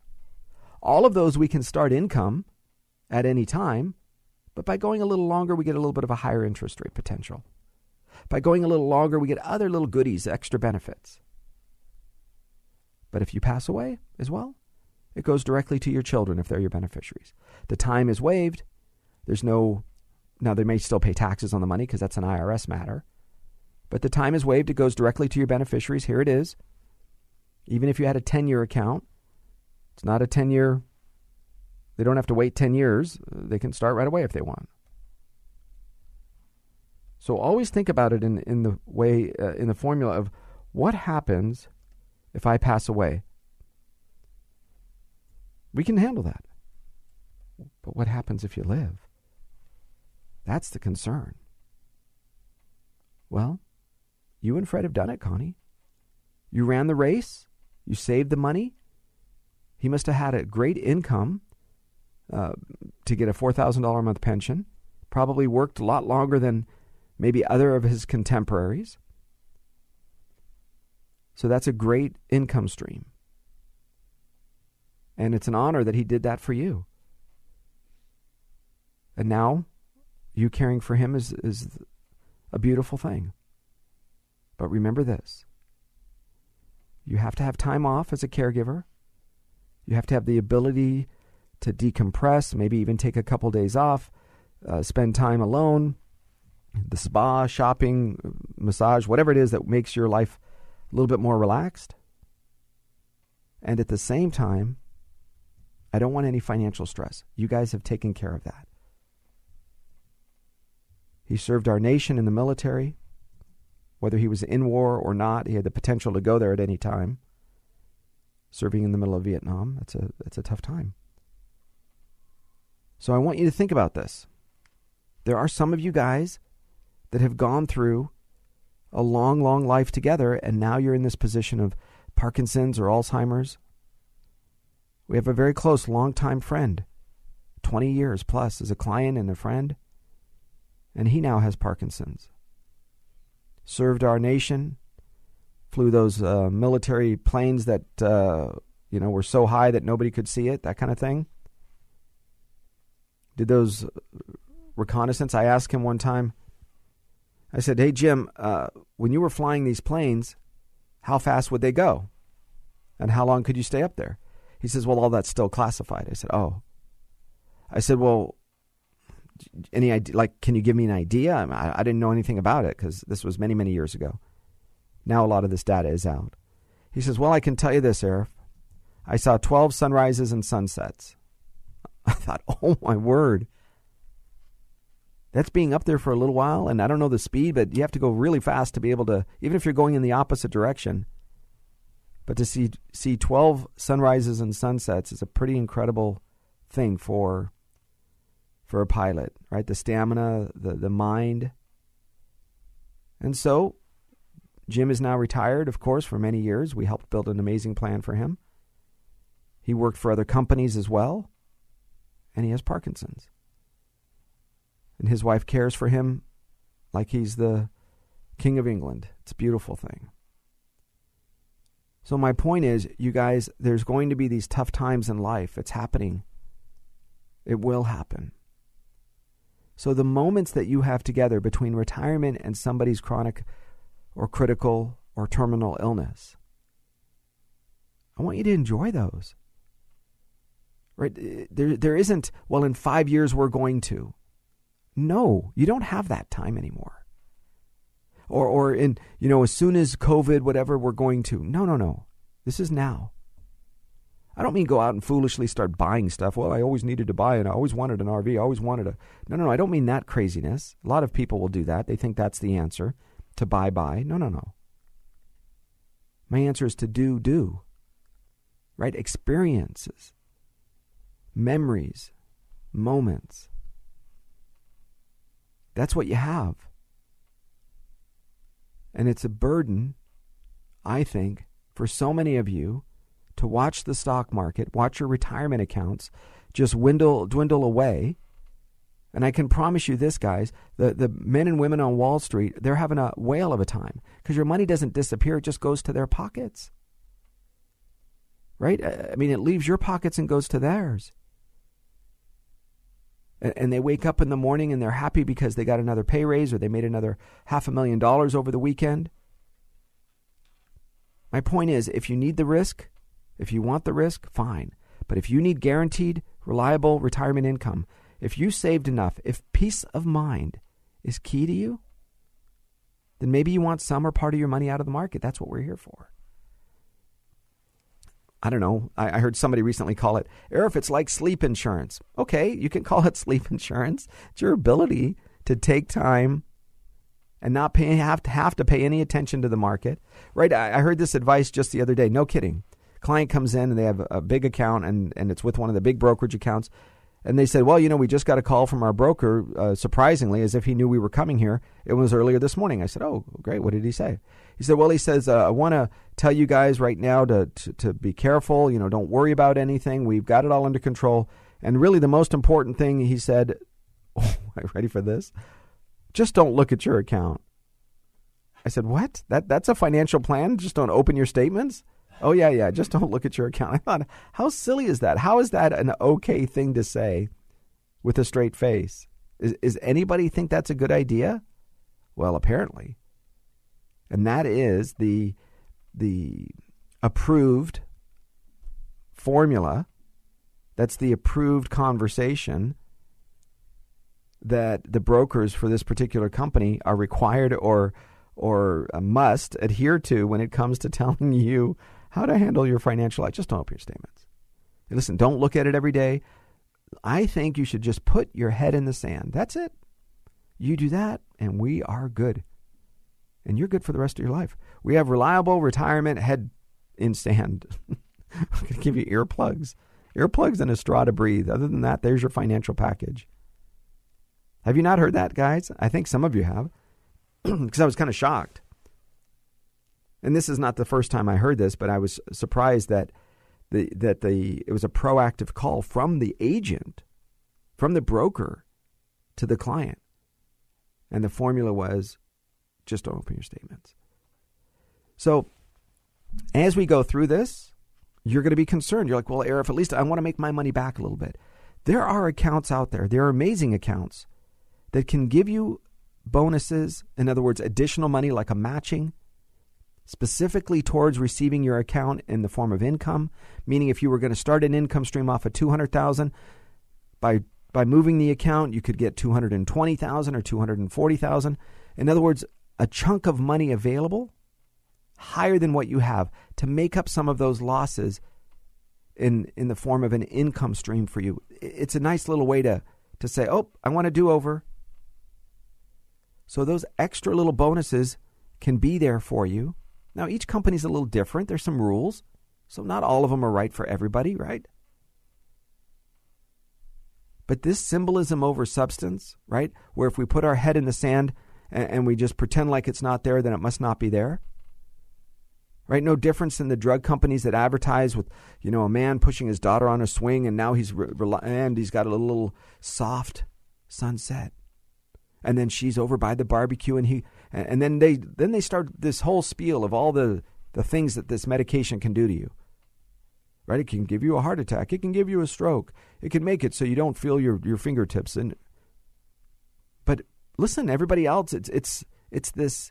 All of those we can start income at any time but by going a little longer, we get a little bit of a higher interest rate potential. By going a little longer, we get other little goodies, extra benefits. But if you pass away as well, it goes directly to your children if they're your beneficiaries. The time is waived. There's no, now they may still pay taxes on the money because that's an IRS matter. But the time is waived. It goes directly to your beneficiaries. Here it is. Even if you had a 10 year account, it's not a 10 year they don't have to wait 10 years. They can start right away if they want. So always think about it in, in the way, uh, in the formula of what happens if I pass away? We can handle that. But what happens if you live? That's the concern. Well, you and Fred have done it, Connie. You ran the race, you saved the money. He must have had a great income uh, to get a $4,000 a month pension, probably worked a lot longer than maybe other of his contemporaries. So that's a great income stream. And it's an honor that he did that for you. And now you caring for him is, is a beautiful thing. But remember this you have to have time off as a caregiver, you have to have the ability to decompress, maybe even take a couple days off, uh, spend time alone, the spa, shopping, massage, whatever it is that makes your life a little bit more relaxed. And at the same time, I don't want any financial stress. You guys have taken care of that. He served our nation in the military. Whether he was in war or not, he had the potential to go there at any time. Serving in the middle of Vietnam, that's a that's a tough time. So I want you to think about this. There are some of you guys that have gone through a long, long life together, and now you're in this position of Parkinson's or Alzheimer's. We have a very close, long-time friend, 20 years plus, as a client and a friend, and he now has Parkinson's. Served our nation, flew those uh, military planes that uh, you know were so high that nobody could see it, that kind of thing did those reconnaissance. I asked him one time. I said, "Hey Jim, uh, when you were flying these planes, how fast would they go, and how long could you stay up there?" He says, "Well, all that's still classified." I said, "Oh." I said, "Well, any idea? Like, can you give me an idea? I, I, didn't know anything about it because this was many, many years ago. Now a lot of this data is out." He says, "Well, I can tell you this, Arif. I saw twelve sunrises and sunsets." [LAUGHS] I thought, oh my word. That's being up there for a little while, and I don't know the speed, but you have to go really fast to be able to, even if you're going in the opposite direction, But to see see 12 sunrises and sunsets is a pretty incredible thing for for a pilot, right? The stamina, the the mind. And so Jim is now retired, of course, for many years. We helped build an amazing plan for him. He worked for other companies as well, and he has Parkinson's. And his wife cares for him like he's the King of England. It's a beautiful thing. So, my point is, you guys, there's going to be these tough times in life. It's happening. It will happen. So, the moments that you have together between retirement and somebody's chronic or critical or terminal illness, I want you to enjoy those. Right? There, there isn't, well, in five years we're going to. No, you don't have that time anymore or or in you know as soon as COVID whatever we're going to. No, no, no. This is now. I don't mean go out and foolishly start buying stuff. Well, I always needed to buy and I always wanted an RV. I always wanted a. No, no, no. I don't mean that craziness. A lot of people will do that. They think that's the answer to buy, buy. No, no, no. My answer is to do, do. Right? Experiences, memories, moments. That's what you have. And it's a burden, I think, for so many of you to watch the stock market, watch your retirement accounts just dwindle, dwindle away. And I can promise you this, guys the, the men and women on Wall Street, they're having a whale of a time because your money doesn't disappear, it just goes to their pockets. Right? I mean, it leaves your pockets and goes to theirs and they wake up in the morning and they're happy because they got another pay raise or they made another half a million dollars over the weekend. My point is if you need the risk, if you want the risk, fine. But if you need guaranteed, reliable retirement income, if you saved enough, if peace of mind is key to you, then maybe you want some or part of your money out of the market. That's what we're here for. I don't know. I, I, heard somebody recently call it, Arif, it's like sleep insurance. Okay, you can [LAUGHS] call it sleep insurance. It's your ability to take time and not pay, have to have to pay any attention to the market. Right? I, I heard this advice just the other day. No kidding. Client comes in and they have a, big account and, and it's with one of the big brokerage accounts. And they said, well, you know, we just got a call from our broker, uh, surprisingly, as if he knew we were coming here. It was earlier this morning. I said, oh, great. What did he say? He said, well, he says, uh, I want to tell you guys right now to, to, to be careful. You know, don't worry about anything. We've got it all under control. And really, the most important thing, he said, [LAUGHS] oh, ready for this? Just don't look at your account. I said, what? That, that's a financial plan? Just don't open your statements? Oh yeah, yeah. Just don't look at your account. [LAUGHS] I thought, how silly is that? How is that an okay thing to say with a straight face? Is, is anybody think that's a good idea? Well, apparently, and that is the the approved formula. That's the approved conversation that the brokers for this particular company are required or or must adhere to when it comes to [LAUGHS] telling you how to handle your financial life. Just don't open your statements. And listen, don't look at it every day. I think you should just put your head in the sand. That's it. You do that, and we are good. And you're good for the rest of your life. We have reliable retirement head in sand. [LAUGHS] I'm going to give you earplugs. Earplugs and a straw to breathe. Other than that, there's your financial package. Have you not heard that, guys? I think some of you have, [CLEARS THROAT] because I was kind of shocked and this is not the first time I heard this, but I was surprised that the that the it was a proactive call from the agent, from the broker, to the client, and the formula was, just don't open your statements. So, as we go through this, you're going to be concerned. You're like, well, Arif, at least I want to make my money back a little bit. There are accounts out there. There are amazing accounts that can give you bonuses. In other words, additional money like a matching specifically towards receiving your account in the form of income, meaning if you were going to start an income stream off of 200,000 by by moving the account, you could get 220,000 or 240,000. In other words, a chunk of money available higher than what you have to make up some of those losses in in the form of an income stream for you. It's a nice little way to to say, "Oh, I want to do over." So those extra little bonuses can be there for you Now, each company's a little different. There's some rules. So, not all of them are right for everybody, right? But this symbolism over substance, right? Where if we put our head in the sand and, and we just pretend like it's not there, then it must not be there. Right? No difference in the drug companies that advertise with, you know, a man pushing his daughter on a swing and now he's re- and he's got a little soft sunset. And then she's over by the barbecue and he and then they then they start this whole spiel of all the the things that this medication can do to you. Right? It can give you a heart attack. It can give you a stroke. It can make it so you don't feel your, your fingertips. And but listen, everybody else, it's it's it's this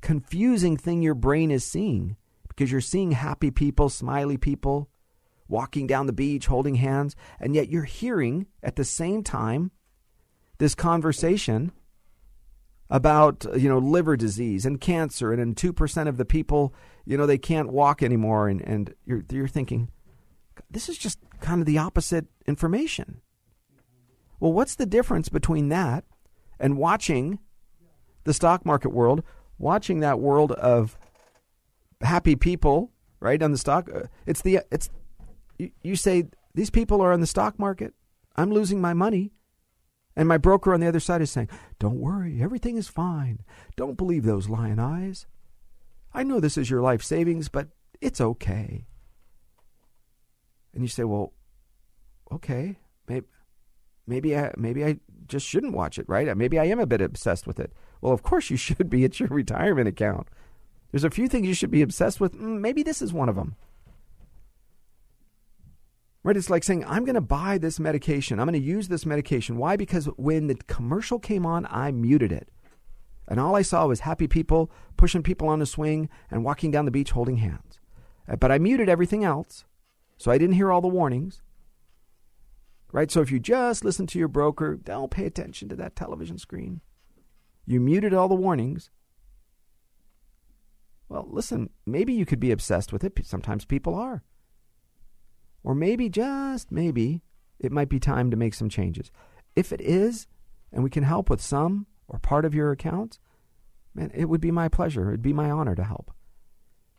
confusing thing your brain is seeing because you're seeing happy people, smiley people, walking down the beach, holding hands, and yet you're hearing at the same time this conversation about you know liver disease and cancer and, and 2% of the people you know they can't walk anymore and, and you're, you're thinking this is just kind of the opposite information. Well what's the difference between that and watching the stock market world watching that world of happy people right on the stock uh, it's the it's you, you say these people are on the stock market. I'm losing my money and my broker on the other side is saying, Don't worry, everything is fine. Don't believe those lion eyes. I know this is your life savings, but it's okay. And you say, Well, okay, maybe, maybe, I, maybe I just shouldn't watch it, right? Maybe I am a bit obsessed with it. Well, of course you [LAUGHS] should be. It's your retirement account. There's a few things you should be obsessed with. Mm, maybe this is one of them. Right? It's like saying, I'm going to buy this medication. I'm going to use this medication. Why? Because when the commercial came on, I muted it. And all I saw was happy people pushing people on a swing and walking down the beach holding hands. Uh, but I muted everything else, so I didn't hear all the warnings. Right? So if you just listen to your broker, don't pay attention to that television screen. You muted all the warnings. Well, listen, maybe you could be obsessed with it. Sometimes people are. Or maybe, just maybe, it might be time to make some changes. If it is, and we can help with some or part of your account, man, it would be my pleasure. It'd be my honor to help.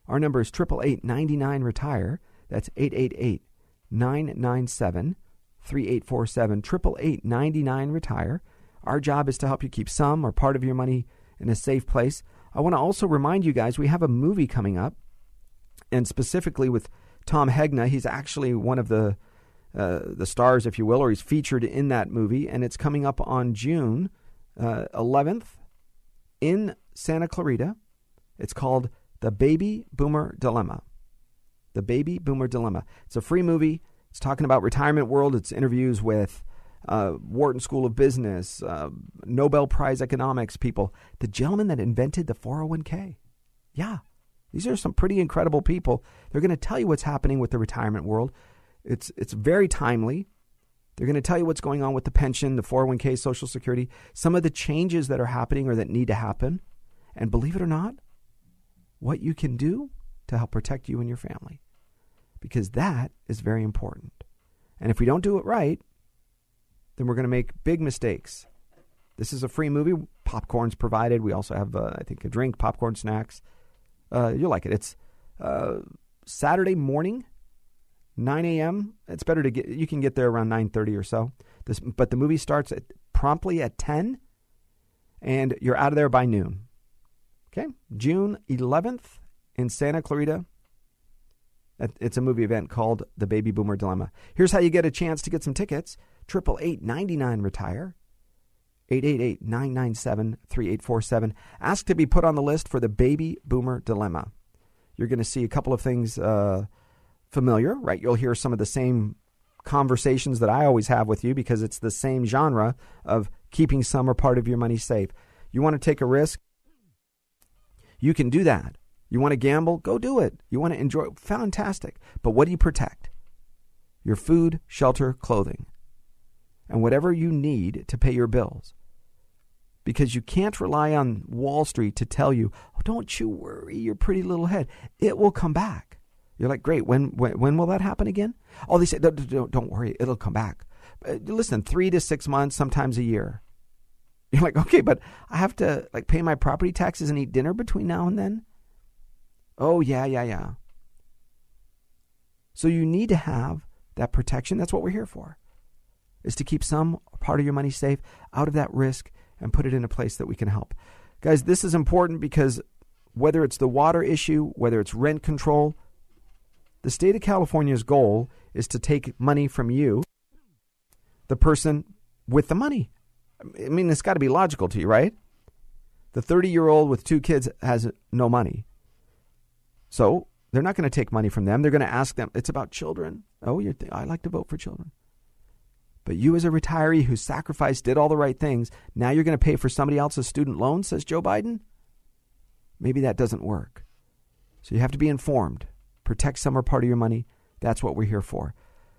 Our number is 888 retire That's 888 997 3847. 888 retire Our job is to help you keep some or part of your money in a safe place. I want to also remind you guys we have a movie coming up, and specifically with Tom Hegna. He's actually one of the uh, the stars, if you will, or he's featured in that movie, and it's coming up on June uh, 11th in Santa Clarita. It's called The Baby Boomer Dilemma. The Baby Boomer Dilemma. It's a free movie. It's talking about retirement world. It's interviews with uh, Wharton School of Business, uh, Nobel Prize economics people, the gentleman that invented the 401k. Yeah, these are some pretty incredible people. They're going to tell you what's happening with the retirement world. It's it's very timely. They're going to tell you what's going on with the pension, the 401k, Social Security, some of the changes that are happening or that need to happen. And believe it or not, what you can do to help protect you and your family. Because that is very important. And if we don't do it right, then we're going to make big mistakes. This is a free movie. Popcorn's provided. We also have, uh, I think, a drink, popcorn snacks. Uh, you'll like it. It's uh, Saturday morning, 9 a.m. It's better to get. You can get there around 9:30 or so. This, but the movie starts at, promptly at 10, and you're out of there by noon. Okay, June 11th in Santa Clarita. It's a movie event called The Baby Boomer Dilemma. Here's how you get a chance to get some tickets. Triple eight ninety nine retire. 888 997 3847. Ask to be put on the list for the baby boomer dilemma. You're going to see a couple of things uh, familiar, right? You'll hear some of the same conversations that I always have with you because it's the same genre of keeping some or part of your money safe. You want to take a risk? You can do that. You want to gamble? Go do it. You want to enjoy? Fantastic. But what do you protect? Your food, shelter, clothing, and whatever you need to pay your bills because you can't rely on Wall Street to tell you, oh, don't you worry your pretty little head. It will come back. You're like, great. When, when, when will that happen again? Oh, they say, don't, don't worry. It'll come back. Uh, listen, three to six months, sometimes a year. [LAUGHS] You're like, okay, but I have to like pay my property taxes and eat dinner between now and then. Oh, yeah, yeah, yeah. So you need to have that protection. That's what we're here for, is to keep some part of your money safe out of that risk and put it in a place that we can help. Guys, this is important because whether it's the water issue, whether it's rent control, the state of California's goal is to take money from you, the person with the money. I mean, it's got to be logical to you, right? The 30 year old with two kids has no money. So they're not going to take money from them. They're going to ask them, it's about children. Oh, you're th- I like to vote for children. But you, as a retiree who sacrificed, did all the right things, now you're going to pay for somebody else's student loan, says Joe Biden? Maybe that doesn't work. So you have to be informed. Protect some or part of your money. That's what we're here for.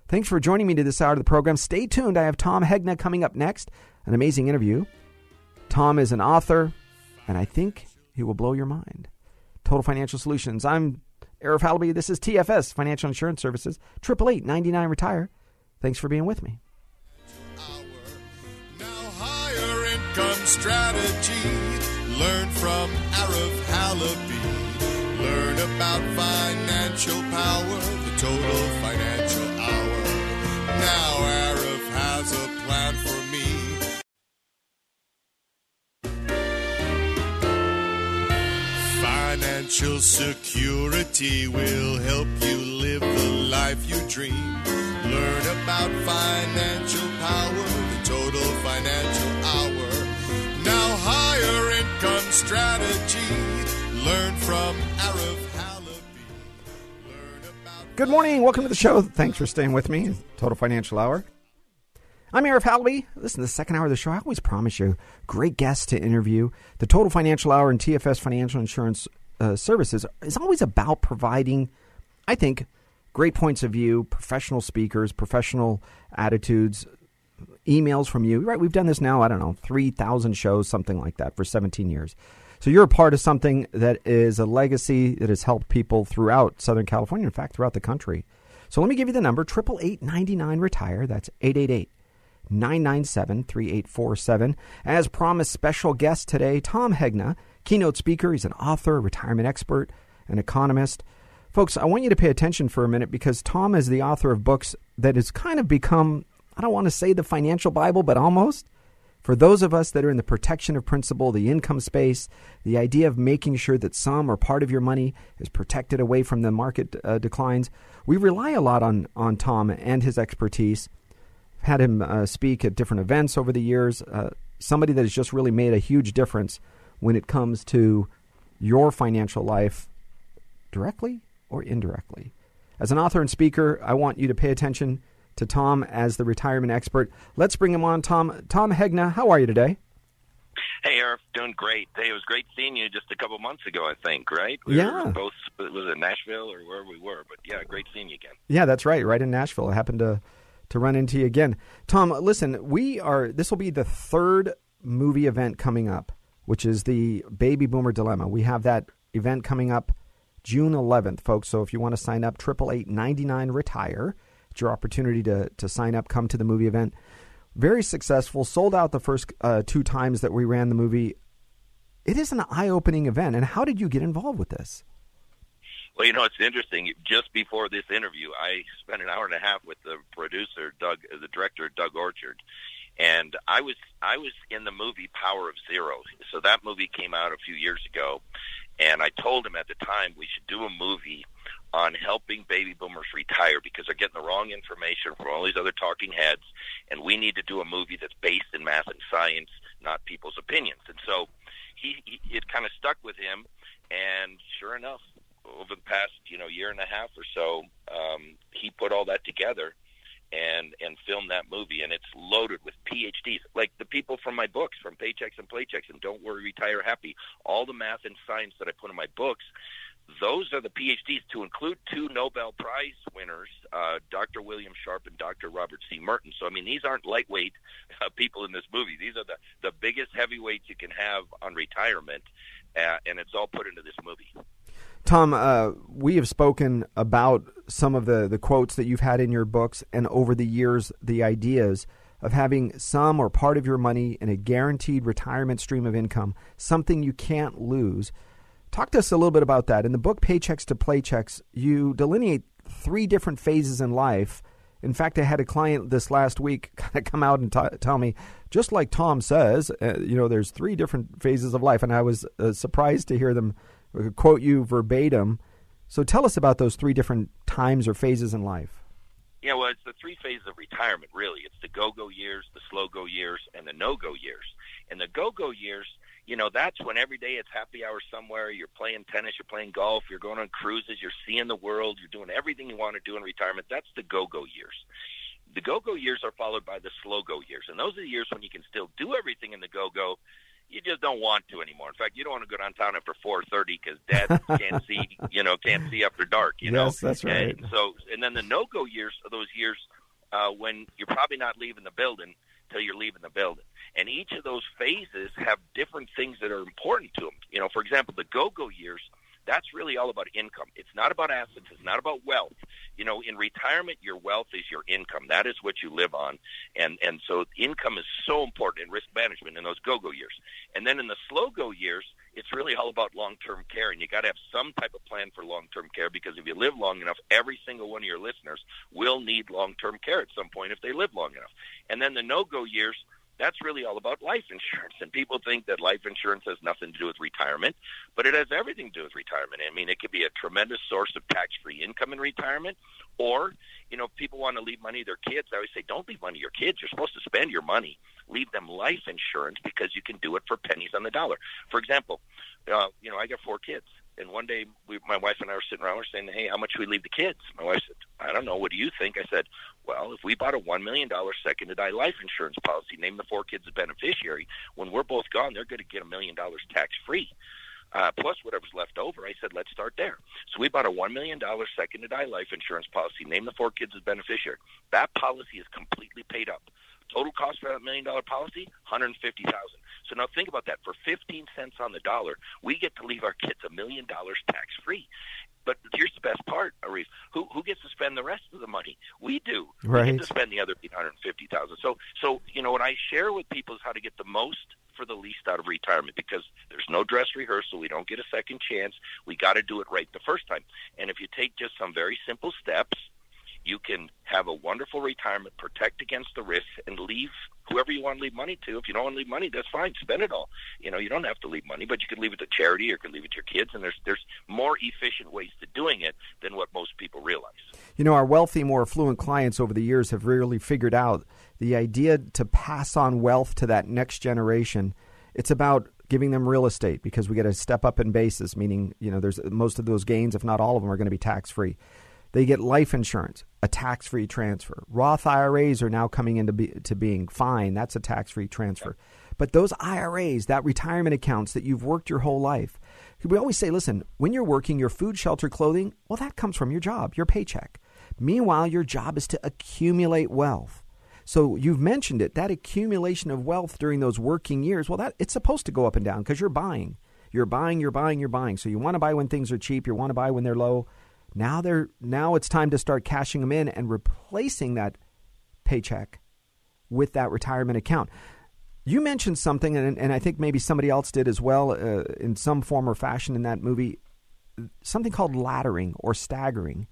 Thanks for joining me to this hour of the program. Stay tuned. I have Tom Hegna coming up next, an amazing interview. Tom is an author, and I think he will blow your mind. Total Financial Solutions. I'm Arif Halaby. This is TFS Financial Insurance Services. Triple eight ninety nine retire. Thanks for being with me. Income strategy. Learn from Arif Halaby. Learn about financial power, the total financial hour. Now Arif has a plan for me. Financial security will help you live the life you dream. Learn about financial power, the total financial higher income strategy. Learn from Arif Halaby. Good morning. Welcome to the show. Thanks for staying with me. Total Financial Hour. I'm Arif Halaby. Listen, the second hour of the show, I always promise you great guests to interview. The Total Financial Hour and TFS Financial Insurance uh, Services is always about providing, I think, great points of view, professional speakers, professional attitudes, emails from you. Right? We've done this now, I don't know, 3,000 shows, something like that, for 17 years. So you're a part of something that is a legacy that has helped people throughout Southern California, in fact, throughout the country. So let me give you the number 888 retire. That's 888 997 3847. As promised, special guest today, Tom Hegna, keynote speaker. He's an author, retirement expert, an economist. Folks, I want you to pay attention for a minute because Tom is the author of books that has kind of become, I don't want to say the financial Bible, but almost. For those of us that are in the protection of principle, the income space, the idea of making sure that some or part of your money is protected away from the market uh, declines, we rely a lot on, on Tom and his expertise had him uh, speak at different events over the years. Uh, somebody that has just really made a huge difference when it comes to your financial life, directly or indirectly. As an author and speaker, I want you to pay attention to Tom as the retirement expert. Let's bring him on. Tom, Tom Hegna, how are you today? Hey, Eric, doing great. Hey, it was great seeing you just a couple months ago, I think, right? We Yeah. Were both, was it Nashville or where we were? But yeah, great seeing you again. Yeah, that's right. Right in Nashville. I happened to to run into you again. Tom, listen, we are this will be the third movie event coming up, which is the Baby Boomer Dilemma. We have that event coming up June 11th, folks. So if you want to sign up, triple eight ninety nine retire. It's your opportunity to to sign up. Come to the movie event. Very successful. Sold out the first uh, two times that we ran the movie. It is an eye opening event. And how did you get involved with this? Well, you know, it's interesting. Just before this interview, I spent an hour and a half with the producer, Doug, the director, Doug Orchard, and I was I was in the movie Power of Zero. So that movie came out a few years ago, and I told him at the time we should do a movie on helping baby boomers retire because they're getting the wrong information from all these other talking heads, and we need to do a movie that's based in math and science, not people's opinions. And so he, he it kind of stuck with him, and sure enough, over the past you know year and a half or so, um, he put all that together and and filmed that movie, and it's loaded with PhDs, like the people from my books, from Paychecks and Playchecks, and Don't Worry, Retire Happy. All the math and science that I put in my books, those are the PhDs, to include two Nobel Prize winners, uh, Dr. William Sharpe and Dr. Robert C. Merton. So I mean, these aren't lightweight uh, people in this movie. These are the the biggest heavyweights you can have on retirement, uh, and it's all put into this movie. Tom, uh, we have spoken about some of the, the quotes that you've had in your books, and over the years, the ideas of having some or part of your money in a guaranteed retirement stream of income, something you can't lose. Talk to us a little bit about that. In the book Paychecks to Playchecks, you delineate three different phases in life. In fact, I had a client this last week [LAUGHS] kind of come out and t- tell me, just like Tom says, uh, you know, there's three different phases of life, and I was uh, surprised to hear them uh, quote you verbatim. So tell us about those three different times or phases in life. Yeah, well, it's the three phases of retirement, really. It's the go-go years, the slow-go years, and the no-go years. And the go-go years you know, that's when every day it's happy hour somewhere. You're playing tennis, you're playing golf, you're going on cruises, you're seeing the world, you're doing everything you want to do in retirement. That's the go-go years. The go-go years are followed by the slow-go years, and those are the years when you can still do everything in the go-go. You just don't want to anymore. In fact, you don't want to go downtown after 4:30 because Dad can't see, [LAUGHS] you know, can't see after dark. You know, that's right. And so, and then the no-go years are those years uh, when you're probably not leaving the building till you're leaving the building. And each of those phases have different things that are important to them. You know, for example, the go-go years, that's really all about income. It's not about assets. It's not about wealth. You know, in retirement, your wealth is your income. That is what you live on. And, and so income is so important in risk management in those go-go years. And then in the slow-go years, it's really all about long-term care. And you got to have some type of plan for long-term care because if you live long enough, every single one of your listeners will need long-term care at some point if they live long enough. And then the no-go years, that's really all about life insurance. And people think that life insurance has nothing to do with retirement, but it has everything to do with retirement. I mean, it could be a tremendous source of tax-free income in retirement, or you know, if people want to leave money to their kids, I always say, don't leave money to your kids. You're supposed to spend your money. Leave them life insurance because you can do it for pennies on the dollar. For example, uh, you know, I got four kids. And one day, we, my wife and I were sitting around, we're saying, "Hey, how much should we leave the kids?" My wife said, "I don't know. What do you think?" I said, "Well, if we bought a one million dollar second to die life insurance policy, name the four kids a beneficiary. When we're both gone, they're going to get a million dollars tax free." Uh, plus whatever's left over. I said, let's start there. So we bought a $1 million second to die life insurance policy, name the four kids as beneficiary. That policy is completely paid up. Total cost for that million dollar policy, 150000 So now think about that. For 15 cents on the dollar, we get to leave our kids a million dollars tax free. But here's the best part, Arif. Who who gets to spend the rest of the money? We do. Right. We get to spend the other eight hundred fifty thousand. So so you know what I share with people is how to get the most for the least out of retirement because there's no dress rehearsal. We don't get a second chance. We got to do it right the first time. And if you take just some very simple steps, you can have a wonderful retirement, protect against the risks, and leave whoever you want to leave money to. If you don't want to leave money, that's fine. Spend it all. You know, you don't have to leave money, but you can leave it to charity or you can leave it to your kids. And there's there's more efficient ways to doing it than what most people realize. You know, our wealthy, more affluent clients over the years have really figured out the idea to pass on wealth to that next generation. It's about giving them real estate because we get a step up in basis, meaning you know there's most of those gains, if not all of them, are going to be tax free. They get life insurance, a tax free transfer. Roth IRAs are now coming into be, to being fine. That's a tax free transfer. But those IRAs, that retirement accounts that you've worked your whole life, we always say, listen, when you're working, your food, shelter, clothing, well, that comes from your job, your paycheck. Meanwhile, your job is to accumulate wealth. So you've mentioned it, that accumulation of wealth during those working years, well, that it's supposed to go up and down because you're buying. You're buying, you're buying, you're buying. So you want to buy when things are cheap, you want to buy when they're low. Now they're now it's time to start cashing them in and replacing that paycheck with that retirement account. You mentioned something, and, and I think maybe somebody else did as well uh, in some form or fashion in that movie, something called laddering or staggering.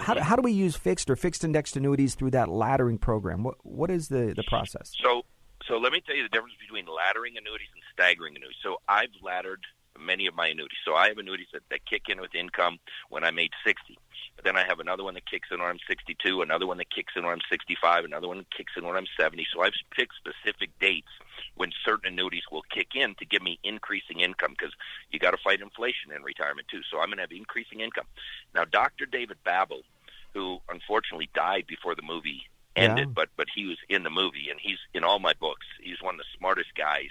How, how do we use fixed or fixed indexed annuities through that laddering program? What what is the, the process? So so let me tell you the difference between laddering annuities and staggering annuities. So I've laddered many of my annuities. So I have annuities that, that kick in with income when I'm age 60. But then I have another one that kicks in when I'm 62, another one that kicks in when I'm 65, another one that kicks in when I'm 70. So I've picked specific dates when certain annuities will kick in to give me increasing income because you got to fight inflation in retirement too. So I'm going to have increasing income. Now, Dr. David Babbel, who unfortunately died before the movie ended, Yeah. but but he was in the movie and he's in all my books. He's one of the smartest guys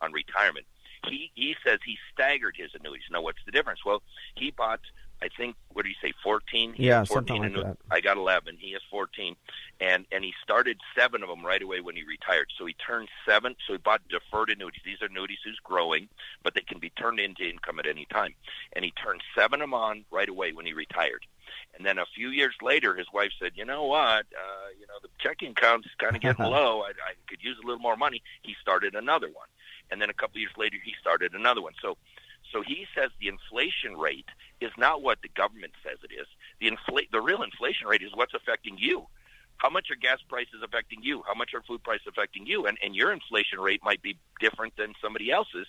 on retirement. He he says he staggered his annuities. Now what's the difference? Well, he bought I think what do you say, fourteen? He Yeah, had something 14 like that. I got eleven. He has fourteen, and and he started seven of them right away when he retired. So he turned seven. So he bought deferred annuities. These are annuities who's growing, but they can be turned into income at any time. And he turned seven of them on right away when he retired. And then a few years later, his wife said, "You know what? Uh, you know the checking account's kind of getting [LAUGHS] low. I, I could use a little more money." He started another one, and then a couple years later, he started another one. So, So he says the inflation rate is not what the government says it is. The infl- the real inflation rate is what's affecting you. How much are gas prices affecting you? How much are food prices affecting you? And and your inflation rate might be different than somebody else's.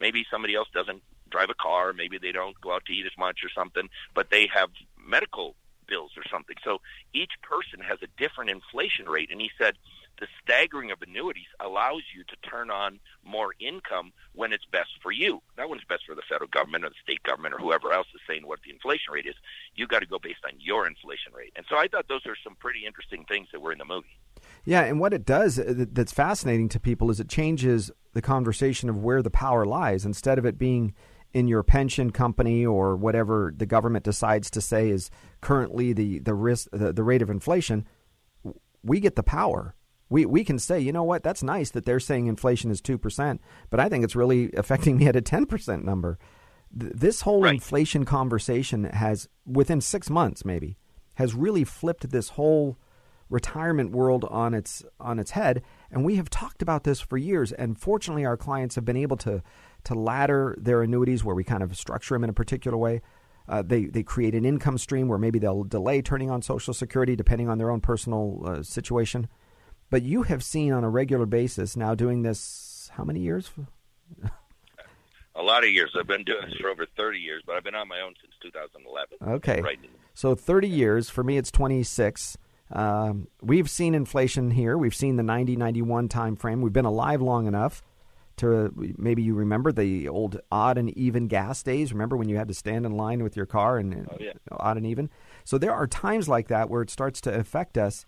Maybe somebody else doesn't drive a car, maybe they don't go out to eat as much or something, but they have medical bills or something. So each person has a different inflation rate and he said the staggering of annuities allows you to turn on more income when it's best for you. Not when it's best for the federal government or the state government or whoever else is saying what the inflation rate is. You got to go based on your inflation rate. And so I thought those are some pretty interesting things that were in the movie. Yeah, and what it does uh, that's fascinating to people is it changes the conversation of where the power lies. Instead of it being in your pension company or whatever the government decides to say is currently the the risk the, the rate of inflation, we get the power we we can say, you know what, that's nice that they're saying inflation is two percent, but I think it's really affecting me at a ten percent number. Th- this whole right. inflation conversation has, within six months, maybe, has really flipped this whole retirement world on its on its head. And we have talked about this for years. And fortunately, our clients have been able to to ladder their annuities where we kind of structure them in a particular way. Uh, they they create an income stream where maybe they'll delay turning on Social Security depending on their own personal uh, situation. But you have seen on a regular basis now doing this how many years? [LAUGHS] a lot of years. I've been doing this for over 30 years, but I've been on my own since 2011. Okay. Right. So 30 years. For me, it's 26. Um, we've seen inflation here. We've seen the 90 91 time frame. We've been alive long enough to maybe you remember the old odd and even gas days. Remember when you had to stand in line with your car and oh, yeah. odd and even? So there are times like that where it starts to affect us.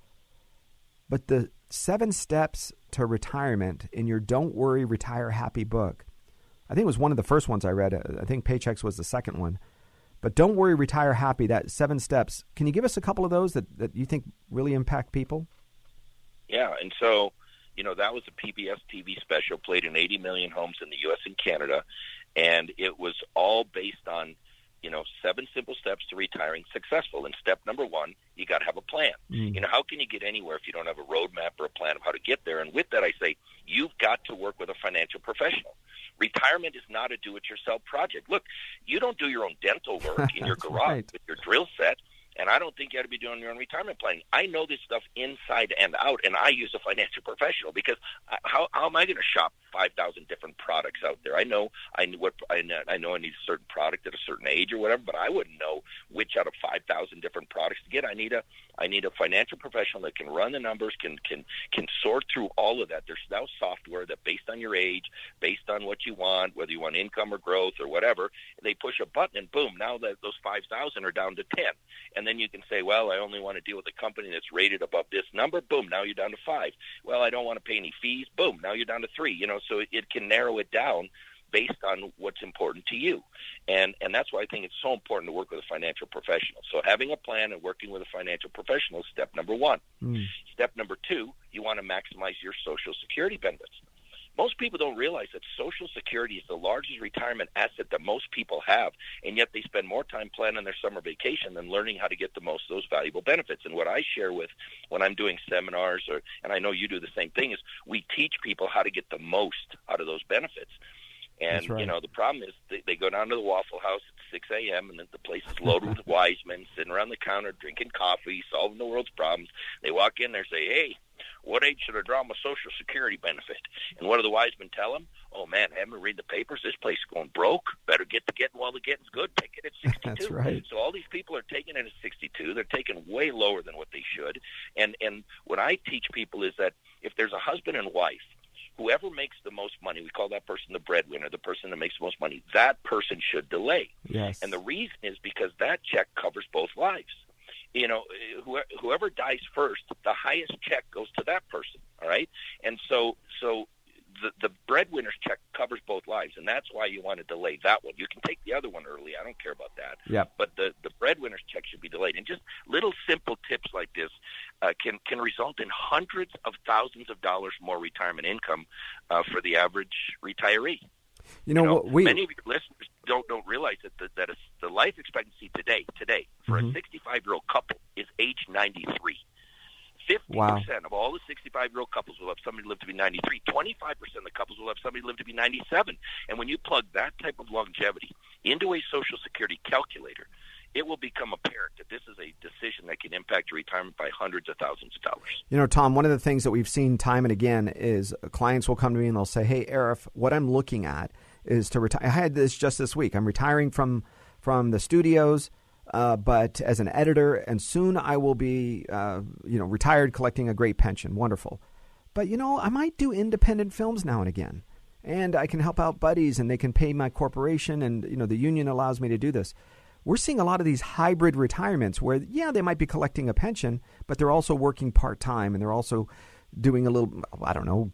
But the Seven Steps to Retirement in your Don't Worry, Retire Happy book. I think it was one of the first ones I read. Uh, I think Paychecks was the second one. But Don't Worry, Retire Happy, that seven steps. Can you give us a couple of those that, that you think really impact people? Yeah, and so, you know, that was a PBS TV special played in 80 million homes in the U.S. and Canada, and it was all based on you know, seven simple steps to retiring successful. And step number one, you got to have a plan. Mm. You know, how can you get anywhere if you don't have a roadmap or a plan of how to get there? And with that, I say you've got to work with a financial professional. Retirement is not a do-it-yourself project. Look, you don't do your own dental work [LAUGHS] in your garage right. with your drill set. And I don't think you ought to be doing your own retirement planning. I know this stuff inside and out, and I use a financial professional because how, how am I going to shop five thousand different products out there? I know I know what I know, I know I need a certain product at a certain age or whatever, but I wouldn't know which out of five thousand different products to get. I need a I need a financial professional that can run the numbers, can can can sort through all of that. There's now software that, based on your age, based on what you want, whether you want income or growth or whatever, they push a button and boom, now that those five thousand are down to ten. And then you can say, well, I only want to deal with a company that's rated above this number. Boom, now you're down to five. Well, I don't want to pay any fees. Boom, now you're down to three. You know, so it, it can narrow it down based on what's important to you. And and that's why I think it's so important to work with a financial professional. So having a plan and working with a financial professional is step number 1. Mm. Step number 2, you want to maximize your social security benefits. Most people don't realize that Social Security is the largest retirement asset that most people have, and yet they spend more time planning their summer vacation than learning how to get the most of those valuable benefits. And what I share with when I'm doing seminars, or and I know you do the same thing, is we teach people how to get the most out of those benefits. And right. you know, the problem is they, they go down to the Waffle House at 6 a.m. and then the place is loaded with [LAUGHS] wise men sitting around the counter drinking coffee, solving the world's problems. They walk in there, say, "Hey, what age should I draw my Social Security benefit?" And what do the wise men tell them? Oh man, haven't read the papers. This place is going broke. Better get to getting while the getting's good. Take it at [LAUGHS] 62. That's right. So all these people are taking it at 62. They're taking way lower than what they should. And and what I teach people is that if there's a husband and wife whoever makes the most money, we call that person the breadwinner, the person that makes the most money, that person should delay. Yes. And the reason is because that check covers both lives. You know, whoever dies first, the highest check goes to that person. All right, and so so the, the breadwinner's check covers both lives, and that's why you want to delay that one. You can take the other one early. I don't care about that. Yeah. But the the breadwinner's check should be delayed. And just little simple tips like this uh, can result in hundreds of thousands of dollars more retirement income uh, for the average retiree. You know, you know we, many of your listeners don't don't realize that the, that the life expectancy today today for mm-hmm. a 65 year old couple is age 93. 50% Wow. of all the 65 year old couples will have somebody live to be 93. 25% of the couples will have somebody live to be 97. And when you plug that type of longevity into a Social Security calculator, it will become apparent that this is a decision that can impact your retirement by hundreds of thousands of dollars. You know, Tom, one of the things that we've seen time and again is clients will come to me and they'll say, "Hey, Arif, what I'm looking at is to retire." I had this just this week. I'm retiring from from the studios, uh, but as an editor, and soon I will be, uh, you know, retired, collecting a great pension. Wonderful, but you know, I might do independent films now and again, and I can help out buddies, and they can pay my corporation, and you know, the union allows me to do this we're seeing a lot of these hybrid retirements where, yeah, they might be collecting a pension, but they're also working part time and they're also doing a little, I don't know,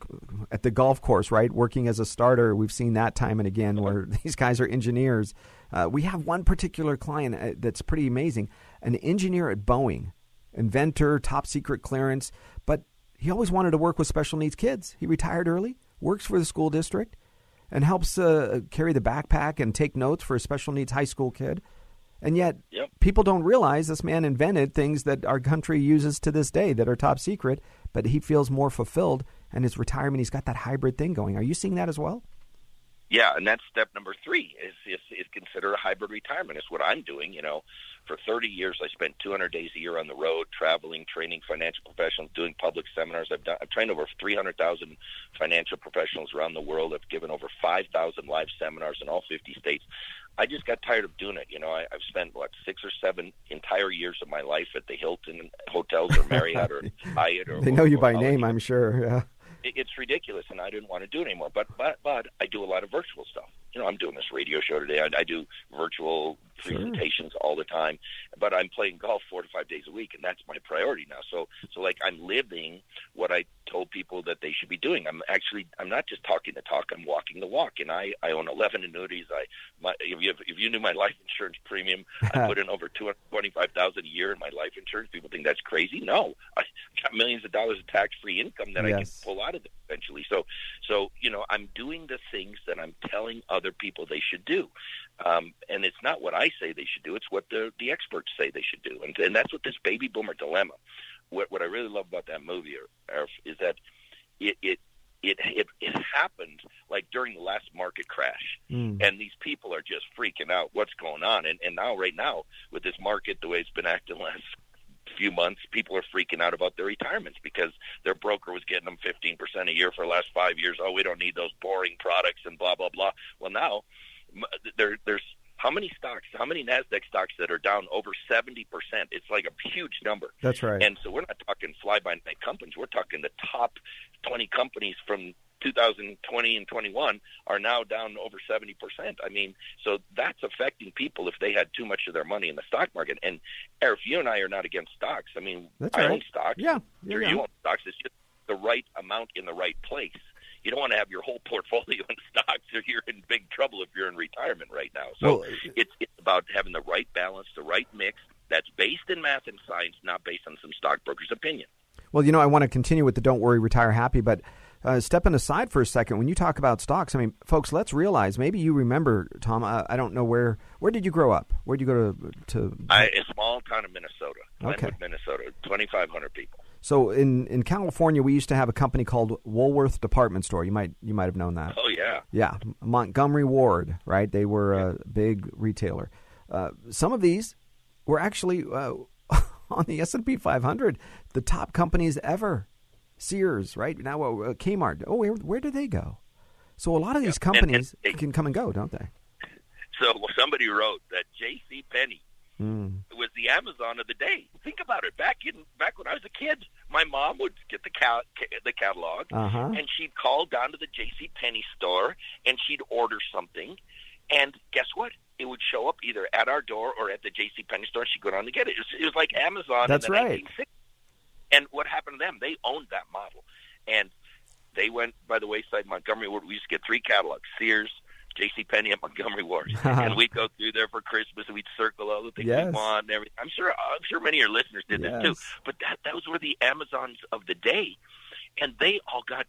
at the golf course, right? Working as a starter. We've seen that time and again where [LAUGHS] these guys are engineers. Uh, we have one particular client uh, that's pretty amazing an engineer at Boeing, inventor, top secret clearance, but he always wanted to work with special needs kids. He retired early, works for the school district, and helps uh, carry the backpack and take notes for a special needs high school kid. And yet, Yep. people don't realize this man invented things that our country uses to this day that are top secret, but he feels more fulfilled. And his retirement, he's got that hybrid thing going. Are you seeing that as well? Yeah, and that's step number three is, is is consider a hybrid retirement. It's what I'm doing. You know, for 30 years I spent 200 days a year on the road, traveling, training financial professionals, doing public seminars. I've done. I've trained over 300,000 financial professionals around the world. I've given over 5,000 live seminars in all 50 states. I just got tired of doing it. You know, I, I've spent what six or seven entire years of my life at the Hilton hotels or Marriott or [LAUGHS] Hyatt or. They know you by name, I'm sure. Yeah. it- it's ridiculous, and I didn't want to do it anymore. But but but I do a lot of virtual stuff. You know, I'm doing this radio show today. I, I do virtual Sure. presentations all the time, but I'm playing golf four to five days a week, and that's my priority now. So so like I'm living what I told people that they should be doing. I'm actually I'm not just talking the talk. I'm walking the walk, and I I own 11 annuities. I my if you if you knew my [LAUGHS] life insurance premium, I put in over 225,000 a year in my life insurance. People think that's crazy. No, I got millions of dollars of tax free income that I can pull out of it eventually. So, so you know, I'm doing the things that I'm telling other people they should do, um, and it's not what I say they should do; it's what the the experts say they should do, and and that's what this baby boomer dilemma. What what I really love about that movie Arif, is that it it. It, it it happened like during the last market crash, Mm. and these people are just freaking out. What's going on? And and now, right now, with this market the way it's been acting last few months, people are freaking out about their retirements because their broker was getting them 15% a year for the last five years. Oh, we don't need those boring products and blah, blah, blah. Well, now there, there's how many stocks, how many NASDAQ stocks that are down over 70%? It's like a huge number. That's right. And so we're not talking fly by night companies. We're talking the top 20 companies from 2020 and 21 are now down over 70%. I mean, so that's affecting people if they had too much of their money in the stock market. And Eric, you and I are not against stocks. I mean, That's I right. own stocks. Yeah, yeah. You own stocks. It's just the right amount in the right place. You don't want to have your whole portfolio [LAUGHS] in stocks or you're in big trouble if you're in retirement right now. So Well, it's it's about having the right balance, the right mix that's based in math and science, not based on some stockbroker's opinion. Well, you know, I want to continue with the don't worry, retire happy, but uh, stepping aside for a second, when you talk about stocks, I mean, folks, let's realize maybe you remember, Tom, I, I don't know where, where did you grow up? Where did you go to? to I, a small town of Minnesota, Glenwood, Okay. Minnesota, 2,500 people. So in, in California, we used to have a company called Woolworth Department Store. You might, you might have known that. Oh yeah, Yeah, Montgomery Ward, right? They were a big retailer. Uh, some of these were actually uh, [LAUGHS] on the S and P 500, the top companies ever. Sears, right now, uh, Kmart. Oh, where where do they go? So a lot of these Yeah, and- companies and- can come and go, don't they? [LAUGHS] So somebody wrote that J.C. Penney Mm. was the Amazon of the day. Think about it. Back in back when I was a kid, my mom would get the ca- ca- the catalog, Uh-huh. and she'd call down to the J.C. Penney store, and she'd order something, and guess what? It would show up either at our door or at the J.C. Penney store. She'd go down to get it. It was, it was like Amazon. That's in the right. 1960s. And what happened to them? They owned that model, and they went by the wayside. Montgomery Ward. We used to get three catalogs: Sears, J.C. Penney, and Montgomery Ward. [LAUGHS] and we'd go through there for Christmas, and we'd circle all the things Yes. we want and everything. I'm sure. I'm sure many of your listeners did this too. But that those were the Amazons of the day, and they all got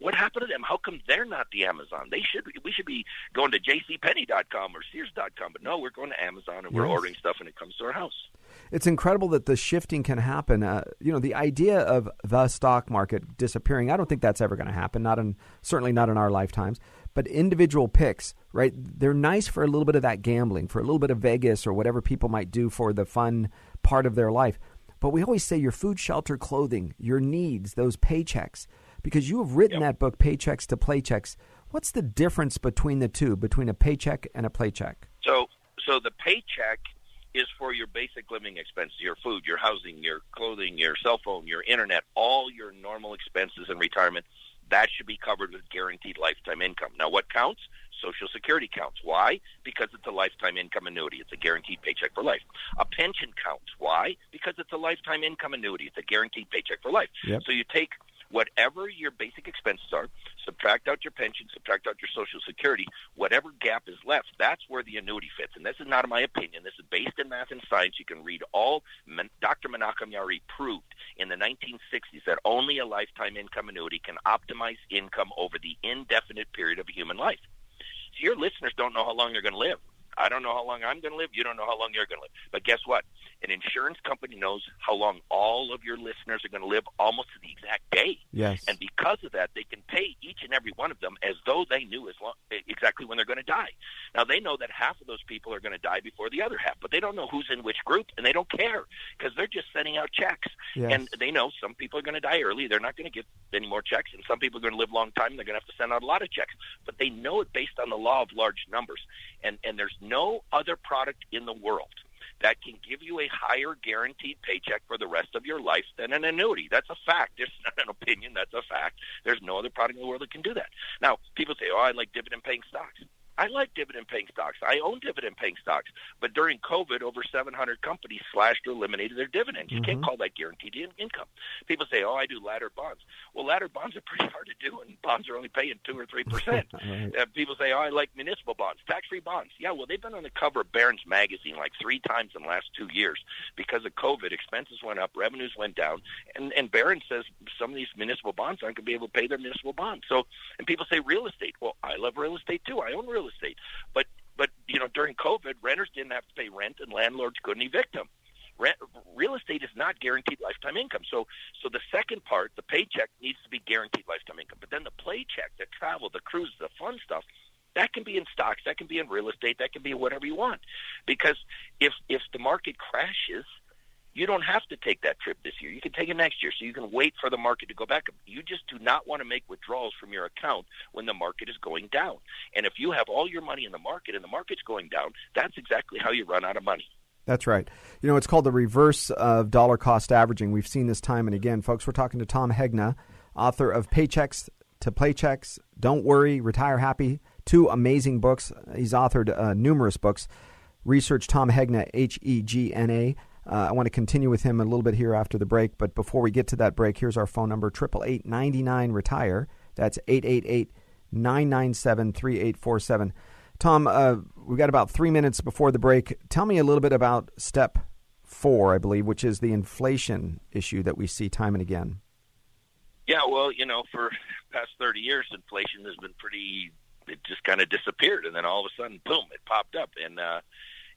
What happened to them? How come they're not the Amazon? They should. We should be going to JCPenney.com or Sears.com, but no, we're going to Amazon and we're Yes. ordering stuff and it comes to our house. It's incredible that the shifting can happen. Uh, you know, the idea of the stock market disappearing, I don't think that's ever going to happen. Not in certainly not in our lifetimes. But individual picks, right? They're nice for a little bit of that gambling, for a little bit of Vegas or whatever people might do for the fun part of their life. But we always say your food, shelter, clothing, your needs, those paychecks, because you have written that book, Paychecks to Playchecks. What's the difference between the two, between a paycheck and a playcheck? So, so the paycheck is for your basic living expenses, your food, your housing, your clothing, your cell phone, your internet, all your normal expenses in retirement. That should be covered with guaranteed lifetime income. Now, what counts? Social Security counts. Why? Because it's a lifetime income annuity. It's a guaranteed paycheck for life. A pension counts. Why? Because it's a lifetime income annuity. It's a guaranteed paycheck for life. Yep. So you take whatever your basic expenses are, subtract out your pension, subtract out your Social Security, whatever gap is left, that's where the annuity fits. And this is not my opinion. This is based in math and science. You can read all. Dr. Menahem Yaari proved in the 1960s that only a lifetime income annuity can optimize income over the indefinite period of a human life. So your listeners don't know how long they're going to live. I don't know how long I'm going to live. You don't know how long you're going to live. But guess what? An insurance company knows how long all of your listeners are going to live almost to the exact day. Yes. And because of that, they can pay each and every one of them as though they knew as long, exactly when they're going to die. Now, they know that half of those people are going to die before the other half, but they don't know who's in which group, and they don't care because they're just sending out checks. Yes. And they know some people are going to die early. They're not going to get any more checks, and some people are going to live a long time. They're going to have to send out a lot of checks. But they know it based on the law of large numbers. And, and there's no other product in the world that can give you a higher guaranteed paycheck for the rest of your life than an annuity. That's a fact. It's [LAUGHS] not an opinion. That's a fact. There's no other product in the world that can do that. Now, people say, oh, I like dividend paying stocks. I like dividend paying stocks. I own dividend paying stocks. But during COVID, over 700 companies slashed or eliminated their dividends. You can't call that guaranteed in- income. People say, oh, I do ladder bonds. Well, ladder bonds are pretty hard to do, and bonds are only paying 2 or 3%. [LAUGHS] Right. uh, people say, oh, I like municipal bonds, tax free bonds. Yeah, well, they've been on the cover of Barron's magazine like three times in the last two years because of COVID. Expenses went up, revenues went down, and, and Barron says some of these municipal bonds aren't going to be able to pay their municipal bonds. So, and people say real estate. Well, I love real estate too. I own real estate. But, but you know, during COVID, renters didn't have to pay rent and landlords couldn't evict them. Rent, real estate is not guaranteed lifetime income. So, so the second part, the paycheck, needs to be guaranteed lifetime income. But then the play check, the travel, the cruise, the fun stuff, that can be in stocks, that can be in real estate, that can be whatever you want. Because if if the market crashes, you don't have to take that trip this year. You can take it next year, so you can wait for the market to go back up. You just do not want to make withdrawals from your account when the market is going down. And if you have all your money in the market and the market's going down, that's exactly how you run out of money. That's right. You know, it's called the reverse of dollar cost averaging. We've seen this time and again. Folks, we're talking to Tom Hegna, author of Paychecks to Playchecks, Don't Worry, Retire Happy, two amazing books. He's authored uh, numerous books. Research Tom Hegna, H E G N A. Uh, I want to continue with him a little bit here after the break, but before we get to that break, here's our phone number 888 Retire. That's 888 997 3847. Tom, uh, we've got about three minutes before the break. Tell me a little bit about step four, I believe, which is the inflation issue that we see time and again. Yeah, well, you know, for past 30 years, inflation has been pretty, it just kind of disappeared. And then all of a sudden, boom, it popped up. And, uh,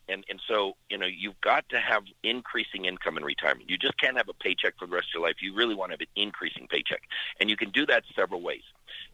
and, and so, you know, you've got to have increasing income in retirement. You just can't have a paycheck for the rest of your life. You really want to have an increasing paycheck. And you can do that several ways.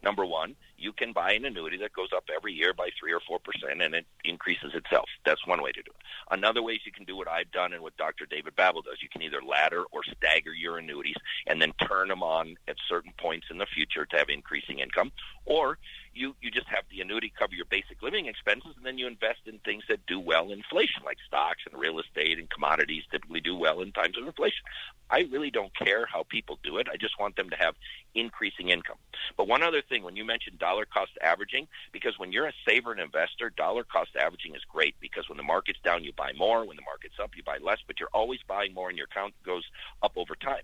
Number one, you can buy an annuity that goes up every year by three or four percent and it increases itself. That's one way to do it. Another way is you can do what I've done and what Dr. David Babbel does. You can either ladder or stagger your annuities and then turn them on at certain points in the future to have increasing income. Or you, you just have the annuity cover your basic living expenses and then you invest in things that do well in inflation, like stocks and real estate and commodities typically do well in times of inflation. I really don't care how people do it. I just want them to have increasing income. But one other thing, when you mentioned dollar cost averaging, because when you're a saver and investor, dollar cost averaging is great because when the market's down, you buy more. When the market's up, you buy less, but you're always buying more and your account goes up over time.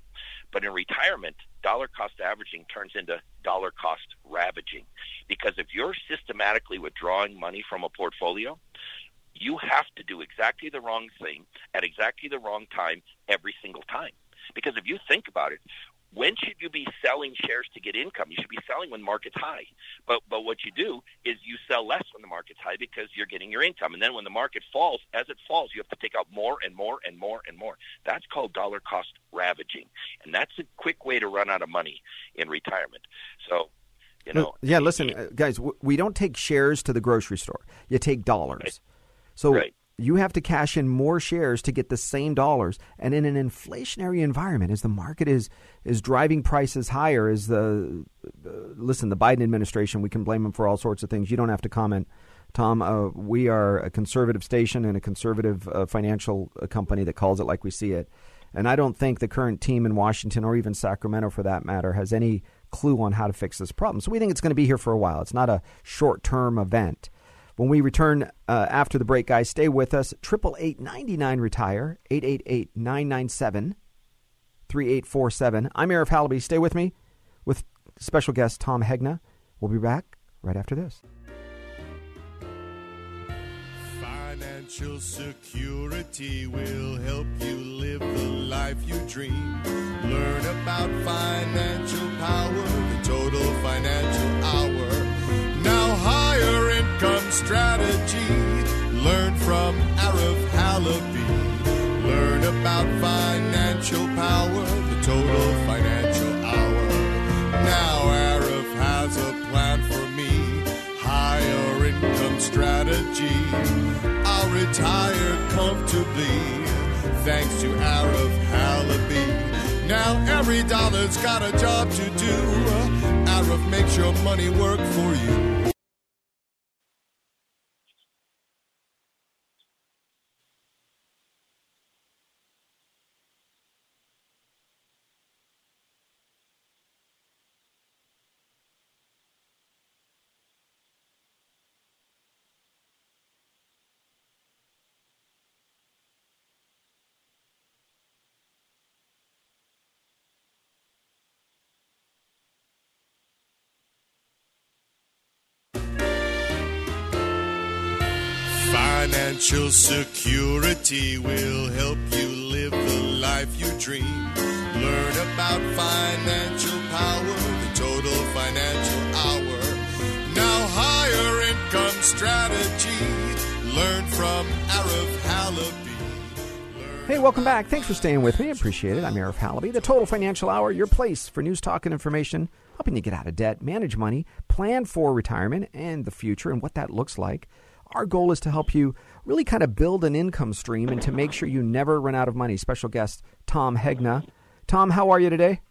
But in retirement, dollar cost averaging turns into dollar cost ravaging because if you're systematically withdrawing money from a portfolio, you have to do exactly the wrong thing at exactly the wrong time every single time. Because if you think about it, when should you be selling shares to get income? You should be selling when market's high. But but what you do is you sell less when the market's high because you're getting your income. And then when the market falls, as it falls, you have to take out more and more and more and more. That's called dollar cost ravaging. And that's a quick way to run out of money in retirement. So you know, yeah, listen, uh, guys, we don't take shares to the grocery store. You take dollars. Right. So Right. You have to cash in more shares to get the same dollars. And in an inflationary environment, as the market is is driving prices higher, as the uh, listen, the Biden administration, we can blame them for all sorts of things. You don't have to comment. Tom, uh, we are a conservative station and a conservative uh, financial uh, company that calls it like we see it. And I don't think the current team in Washington or even Sacramento, for that matter, has any clue on how to fix this problem. So we think it's going to be here for a while. It's not a short term event. When we return uh, after the break, guys, stay with us. Triple eight ninety nine retire eight eight eight nine nine seven three eight four seven. I'm Arif Halaby. Stay with me with special guest Tom Hegna. We'll be back right after this. Financial security will help you live the life you dream. Learn about financial power, the total financial hour. Now, income strategy. Learn from Arif Halaby. Learn about financial power, the total financial hour. Now, Arif has a plan for me. Higher income strategy. I'll retire comfortably thanks to Arif Halaby. Now every dollar's got a job to do. Arif makes your money work for you. Financial security will help you live the life you dream. Learn about financial power, the total financial hour. Now, higher income strategy. Learn from Arif Halaby. Hey, welcome back. Thanks for staying with me. Appreciate it. I'm Arif Halaby, the Total Financial Hour, your place for news, talk, and information, helping you get out of debt, manage money, plan for retirement and the future and what that looks like. Our goal is to help you really kind of build an income stream and to make sure you never run out of money. Special guest Tom Hegna. Tom, how are you today?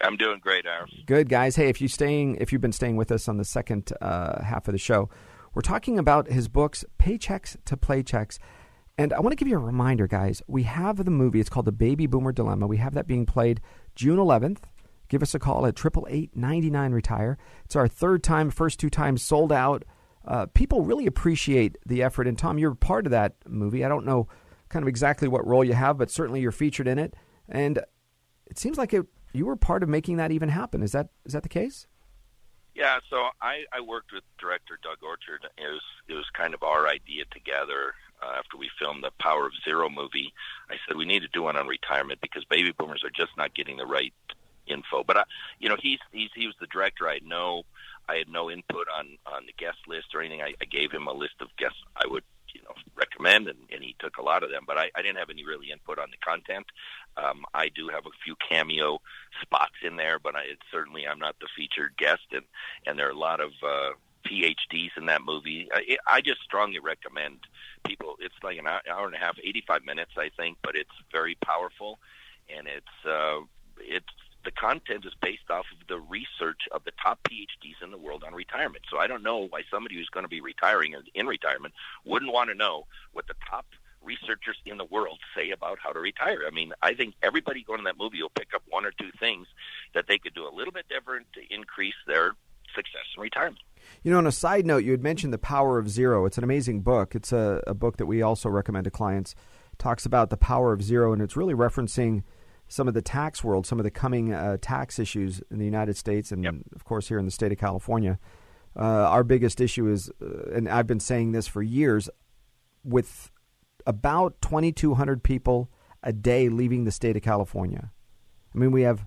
I'm doing great, Aaron. Good guys. Hey, if you staying, if you've been staying with us on the second uh, half of the show, we're talking about his books, Paychecks to Playchecks. And I want to give you a reminder, guys. We have the movie. It's called The Baby Boomer Dilemma. We have that being played June 11th. Give us a call at triple eight ninety nine retire. It's our third time. First two times sold out. Uh, people really appreciate the effort. And Tom, you're part of that movie. I don't know kind of exactly what role you have, but certainly you're featured in it. And it seems like it, you were part of making that even happen. Is that is that the case? Yeah, so I, I worked with director Doug Orchard. It was it was kind of our idea together uh, after we filmed the Power of Zero movie. I said we need to do one on retirement because baby boomers are just not getting the right info. But I, you know, he's he's he was the director. I no I had no input on on the guest list or anything. I, I gave him a list of guests I would you know recommend, and, and he took a lot of them. But I, I didn't have any really input on the content. Um, I do have a few cameo spots in there, but I, it's certainly I'm not the featured guest, and and there are a lot of uh, PhDs in that movie. I, I just strongly recommend people. It's like an hour and a half, 85 minutes, I think, but it's very powerful, and it's uh, it's the content is based off of the research of the top PhDs in the world on retirement. So I don't know why somebody who's going to be retiring or in retirement wouldn't want to know what the top researchers in the world say about how to retire. I mean, I think everybody going to that movie will pick up one or two things that they could do a little bit different to increase their success in retirement. You know, on a side note, you had mentioned The Power of Zero. It's an amazing book. It's a, a book that we also recommend to clients. It talks about the power of zero, and it's really referencing some of the tax world, some of the coming uh, tax issues in the United States, and Yep. of course here in the state of California. Uh, our biggest issue is, uh, and I've been saying this for years, with about 2,200 people a day leaving the state of California. I mean, we have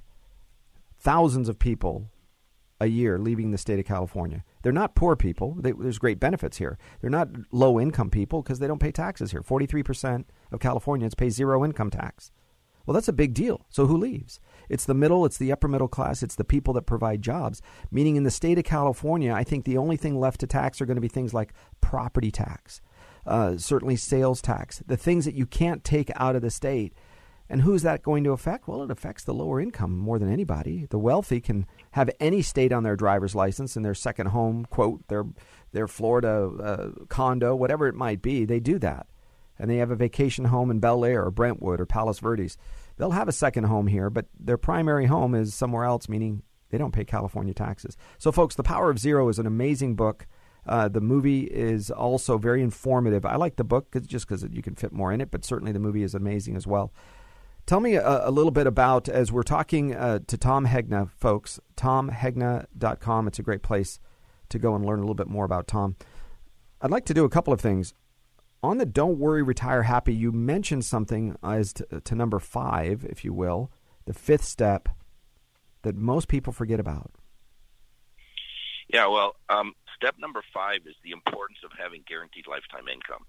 thousands of people a year leaving the state of California. They're not poor people. They, there's great benefits here. They're not low income people because they don't pay taxes here. 43% of Californians pay zero income tax. Well, that's a big deal. So who leaves? It's the middle, it's the upper middle class, it's the people that provide jobs. Meaning in the state of California, I think the only thing left to tax are going to be things like property tax, uh, certainly sales tax, the things that you can't take out of the state. And who's that going to affect? Well, it affects the lower income more than anybody. The wealthy can have any state on their driver's license and their second home, quote, their their Florida uh, condo, whatever it might be. They do that, and they have a vacation home in Bel Air or Brentwood or Palos Verdes. They'll have a second home here, but their primary home is somewhere else, meaning they don't pay California taxes. So, folks, The Power of Zero is an amazing book. Uh, the movie is also very informative. I like the book cause, just because you can fit more in it, but certainly the movie is amazing as well. Tell me a, a little bit about, as we're talking uh, to Tom Hegna, folks, tomhegna.com. It's a great place to go and learn a little bit more about Tom. I'd like to do a couple of things on the don't worry, retire happy, you mentioned something as to, to number five, if you will, the fifth step that most people forget about. Yeah, well, um, step number five is the importance of having guaranteed lifetime income.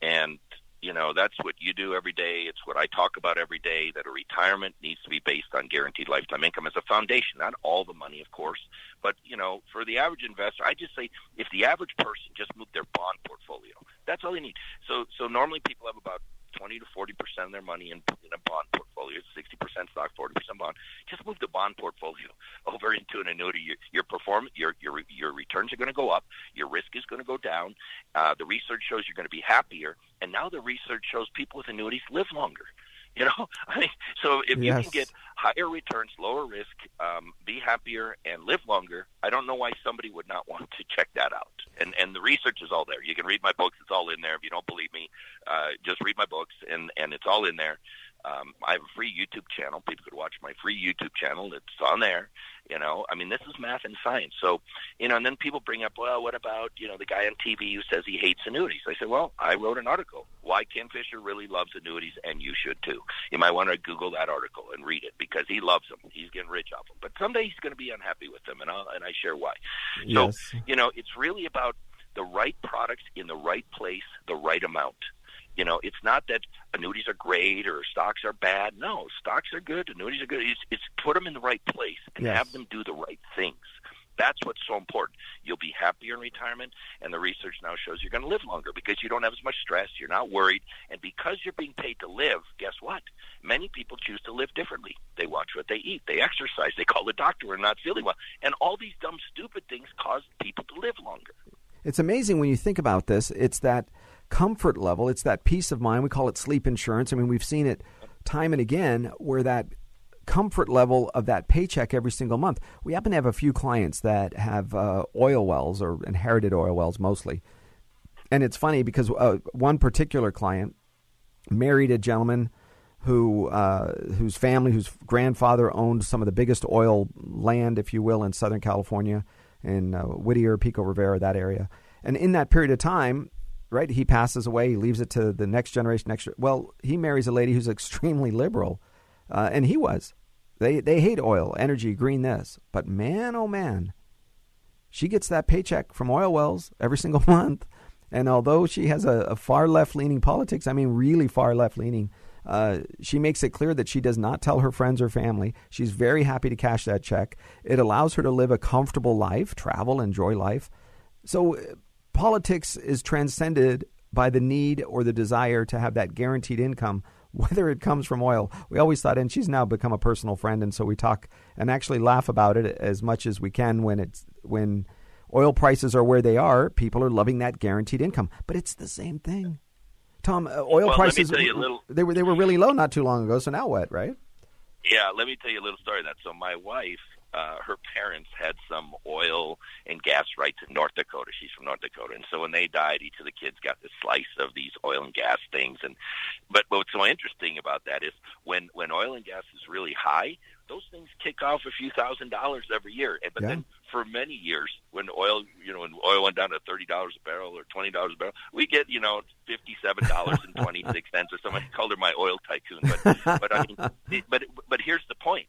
And you know that's what you do every day. It's what i talk about every day that a retirement needs to be based on guaranteed lifetime income as a foundation not all the money of course. But you know for the average investor i just say if the average person just moved their bond portfolio that's all they need. So so normally people have about 20 to 40 percent of their money in, in a bond portfolio. 60 percent stock, 40 percent bond. Just move the bond portfolio [LAUGHS] over into an annuity. Your, your perform your your your returns are going to go up. Your risk is going to go down. Uh, the research shows you're going to be happier, and now the research shows people with annuities live longer. [LAUGHS] You know, I mean, so if yes. you can get higher returns, lower risk, um, be happier, and live longer, I don't know why somebody would not want to check that out. And and the research is all there. You can read my books; it's all in there. If you don't believe me, uh, just read my books, and and it's all in there. Um, I have a free YouTube channel. People could watch my free YouTube channel. It's on there. You know, I mean, this is math and science. So, you know, and then people bring up, well, what about you know the guy on TV who says he hates annuities? I said, well, I wrote an article why Ken Fisher really loves annuities, and you should too. You might want to Google that article and read it because he loves them. He's getting rich off them, but someday he's going to be unhappy with them, and I and I share why. Yes. So, you know, it's really about the right products in the right place, the right amount. You know, it's not that annuities are great or stocks are bad. No, stocks are good, annuities are good. It's, it's put them in the right place and yes. have them do the right things. That's what's so important. You'll be happier in retirement, and the research now shows you're going to live longer because you don't have as much stress, you're not worried, and because you're being paid to live, guess what? Many people choose to live differently. They watch what they eat, they exercise, they call the doctor when not feeling well, and all these dumb, stupid things cause people to live longer. It's amazing when you think about this. It's that comfort level, it's that peace of mind. We call it sleep insurance. I mean, we've seen it time and again where that comfort level of that paycheck every single month. We happen to have a few clients that have uh, oil wells or inherited oil wells mostly. And it's funny because uh, one particular client married a gentleman who uh, whose family, whose grandfather owned some of the biggest oil land, if you will, in Southern California, in uh, Whittier, Pico Rivera, that area. And in that period of time, right? He passes away. He leaves it to the next generation. Next, well, he marries a lady who's [LAUGHS] extremely liberal, uh, and he was. They they hate oil, energy, green this, but man, oh man, she gets that paycheck from oil wells every [LAUGHS] single month. And although she has a, a far left leaning politics, I mean, really far left leaning, uh, she makes it clear that she does not tell her friends or family. She's very happy to cash that check. It allows her to live a comfortable life, travel, enjoy life. So politics is transcended by the need or the desire to have that guaranteed income, [LAUGHS] whether it comes from oil. We always thought, and she's now become a personal friend, and so we talk and actually laugh about it as much as we can when it's when oil prices are where they are. People are loving that guaranteed income, but it's the same thing. Tom, uh, oil well, prices little... they were they were really low not too long ago. So now what, right? Yeah, let me tell you a little story. That so my wife uh, her parents had some oil and gas rights in North Dakota. She's from North Dakota, and so when they died, each of the kids got this slice of these oil and gas things. And but what's so interesting about that is when when oil and gas is really high, those things kick off a few thousand dollars every year. And but yeah. then for many years, when oil you know when oil went down to thirty dollars a barrel or twenty dollars a barrel, we get you know fifty seven dollars and twenty six cents or something. I called her my oil tycoon, but but I mean, but but here's the point: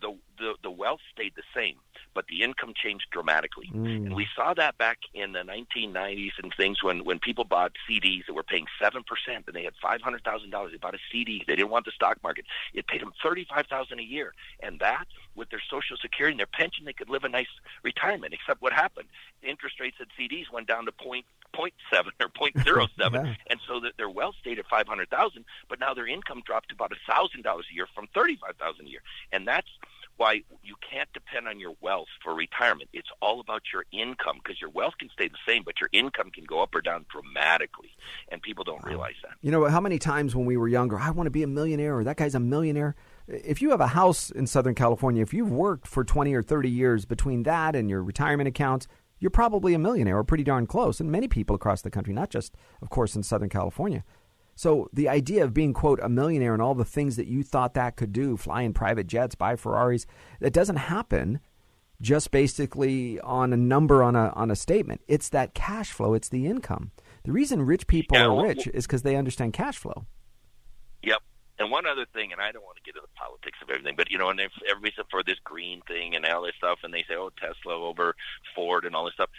the the the wealth stayed the same, but the income changed dramatically. Mm. And we saw that back in the 1990s and things when when people bought CDs that were paying seven percent, and they had five hundred thousand dollars. They bought a CD. They didn't want the stock market. It paid them thirty five thousand a year, and that with their Social Security and their pension, they could live a nice retirement. Except what happened? The interest rates at CDs went down to point point seven or point [LAUGHS] zero seven, Yeah. and so that their wealth stayed at five hundred thousand, but now their income dropped to about a thousand dollars a year from thirty five thousand a year, and that's why you can't depend on your wealth for retirement. It's all about your income because your wealth can stay the same, but your income can go up or down dramatically, and people don't realize that. You know, how many times when we were younger, I want to be a millionaire or that guy's a millionaire. If you have a house in Southern California, if you've worked for 20 or 30 years between that and your retirement accounts, you're probably a millionaire or pretty darn close. And many people across the country, not just, of course, in Southern California. So the idea of being, quote, a millionaire and all the things that you thought that could do, fly in private jets, buy Ferraris, that doesn't happen just basically on a number on a on a statement. It's that cash flow, it's the income. The reason rich people Yeah, are rich is because they understand cash flow. Yep. And one other thing, and I don't want to get into the politics of everything, but you know, and if everybody's up for this green thing and all this stuff, and they say, "Oh, Tesla over Ford" and all this stuff.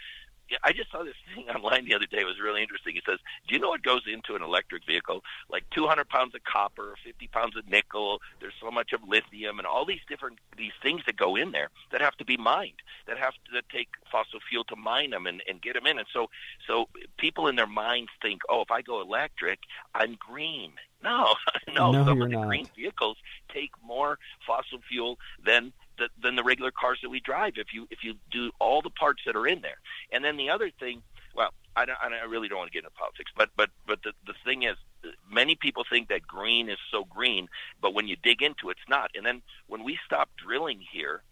Yeah, I just saw this [LAUGHS] thing online the other day. It was really interesting. It says, "Do you know what goes into an electric vehicle? Like 200 pounds of copper, 50 pounds of nickel. There's so much of lithium, and all these different these things that go in there that have to be mined. That have to that take fossil fuel to mine them and, and get them in. And so, so people in their minds think, "Oh, if I go electric, I'm green." [LAUGHS] [LAUGHS] No, no. No, some of the not. green vehicles take more fossil fuel than the, than the regular cars that we drive. If you if you do all the parts that are in there, and then the other thing, well, I, don't, I really don't want to get into politics, but but but the the thing is, many people think that green is so green, but when you dig into it, it's not. And then when we stop drilling here.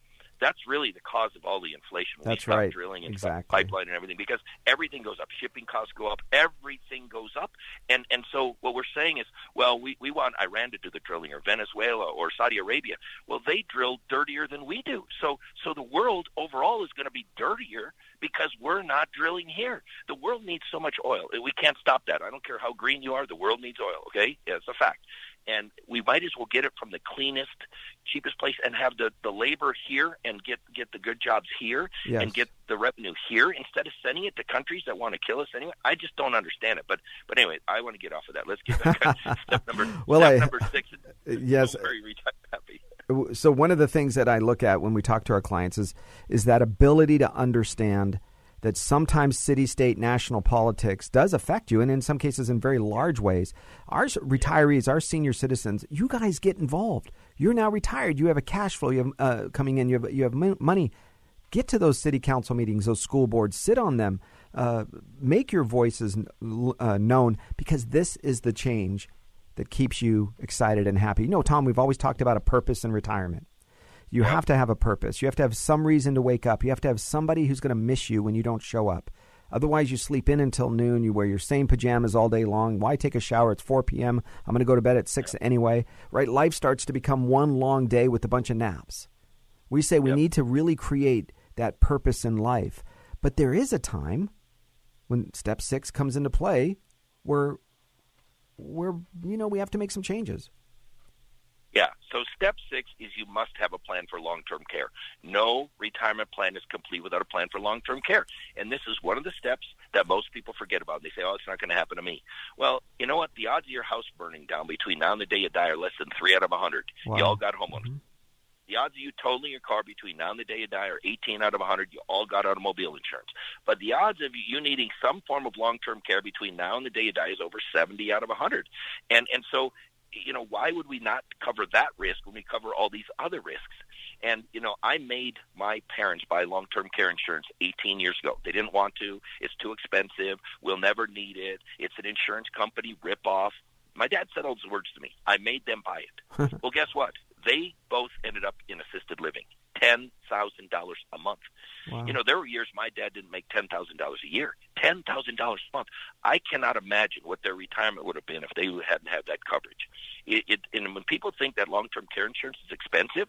That's really the cause of all the inflation. When That's we right. drilling and Exactly. pipeline and everything because everything goes up. Shipping costs go up. Everything goes up. And and so what we're saying is, well, we, we want Iran to do the drilling or Venezuela or Saudi Arabia. Well, they drill dirtier than we do. So so the world overall is going to be dirtier because we're not drilling here. The world needs so much oil. We can't stop that. I don't care how green you are. The world needs oil. Okay, yeah, it's a fact. And we might as well get it from the cleanest, cheapest place and have the, the labor here and get get the good jobs here Yes. and get the revenue here instead of sending it to countries that want to kill us anyway. I just don't understand it. But but anyway, I want to get off of that. Let's get back [LAUGHS] step number Well, step I- number six. [LAUGHS] yes. Very reti- happy. so one of the things that I look at when we talk to our clients is is that ability to understand that sometimes city state national politics does affect you and in some cases in very large ways. Our retirees our senior citizens you guys get involved. You're now retired. You have a cash flow. You have uh, coming in. You have you have money. Get to those city council meetings those school boards sit on them uh, make your voices uh, known because this is the change that keeps you excited and happy. You know, Tom, we've always talked about a purpose in retirement. You have to have a purpose. You have to have some reason to wake up. You have to have somebody who's going to miss you when you don't show up. Otherwise, you sleep in until noon. You wear your same pajamas all day long. Why take a shower? It's 4 p.m. I'm going to go to bed at 6 anyway. Right? Life starts to become one long day with a bunch of naps. We say we need to really create that purpose in life. But there is a time when step six comes into play where where you know we have to make some changes. Yeah. So step six is you must have a plan for long-term care. No retirement plan is complete without a plan for long-term care. And this is one of the steps that most people forget about. They say, oh, it's not going to happen to me. Well, you know what? The odds of your house burning down between now and the day you die are less than three out of a 100. Wow. You all got homeowners. Mm-hmm. The odds of you totaling your car between now and the day you die are 18 out of 100. You all got automobile insurance. But the odds of you needing some form of long-term care between now and the day you die is over 70 out of 100. And and so, you know, why would we not cover that risk when we cover all these other risks? And you know, I made my parents buy long-term care insurance 18 years ago. They didn't want to. It's too expensive. We'll never need it. It's an insurance company ripoff. My dad said all those words to me. I made them buy it. [LAUGHS] well, guess what? They both ended up in assisted living. Ten thousand dollars a month. Wow. You know, there were years my dad didn't make ten thousand dollars a year. Ten thousand dollars a month. I cannot imagine what their retirement would have been if they hadn't had that coverage. It, it, and when people think that long-term care insurance is expensive,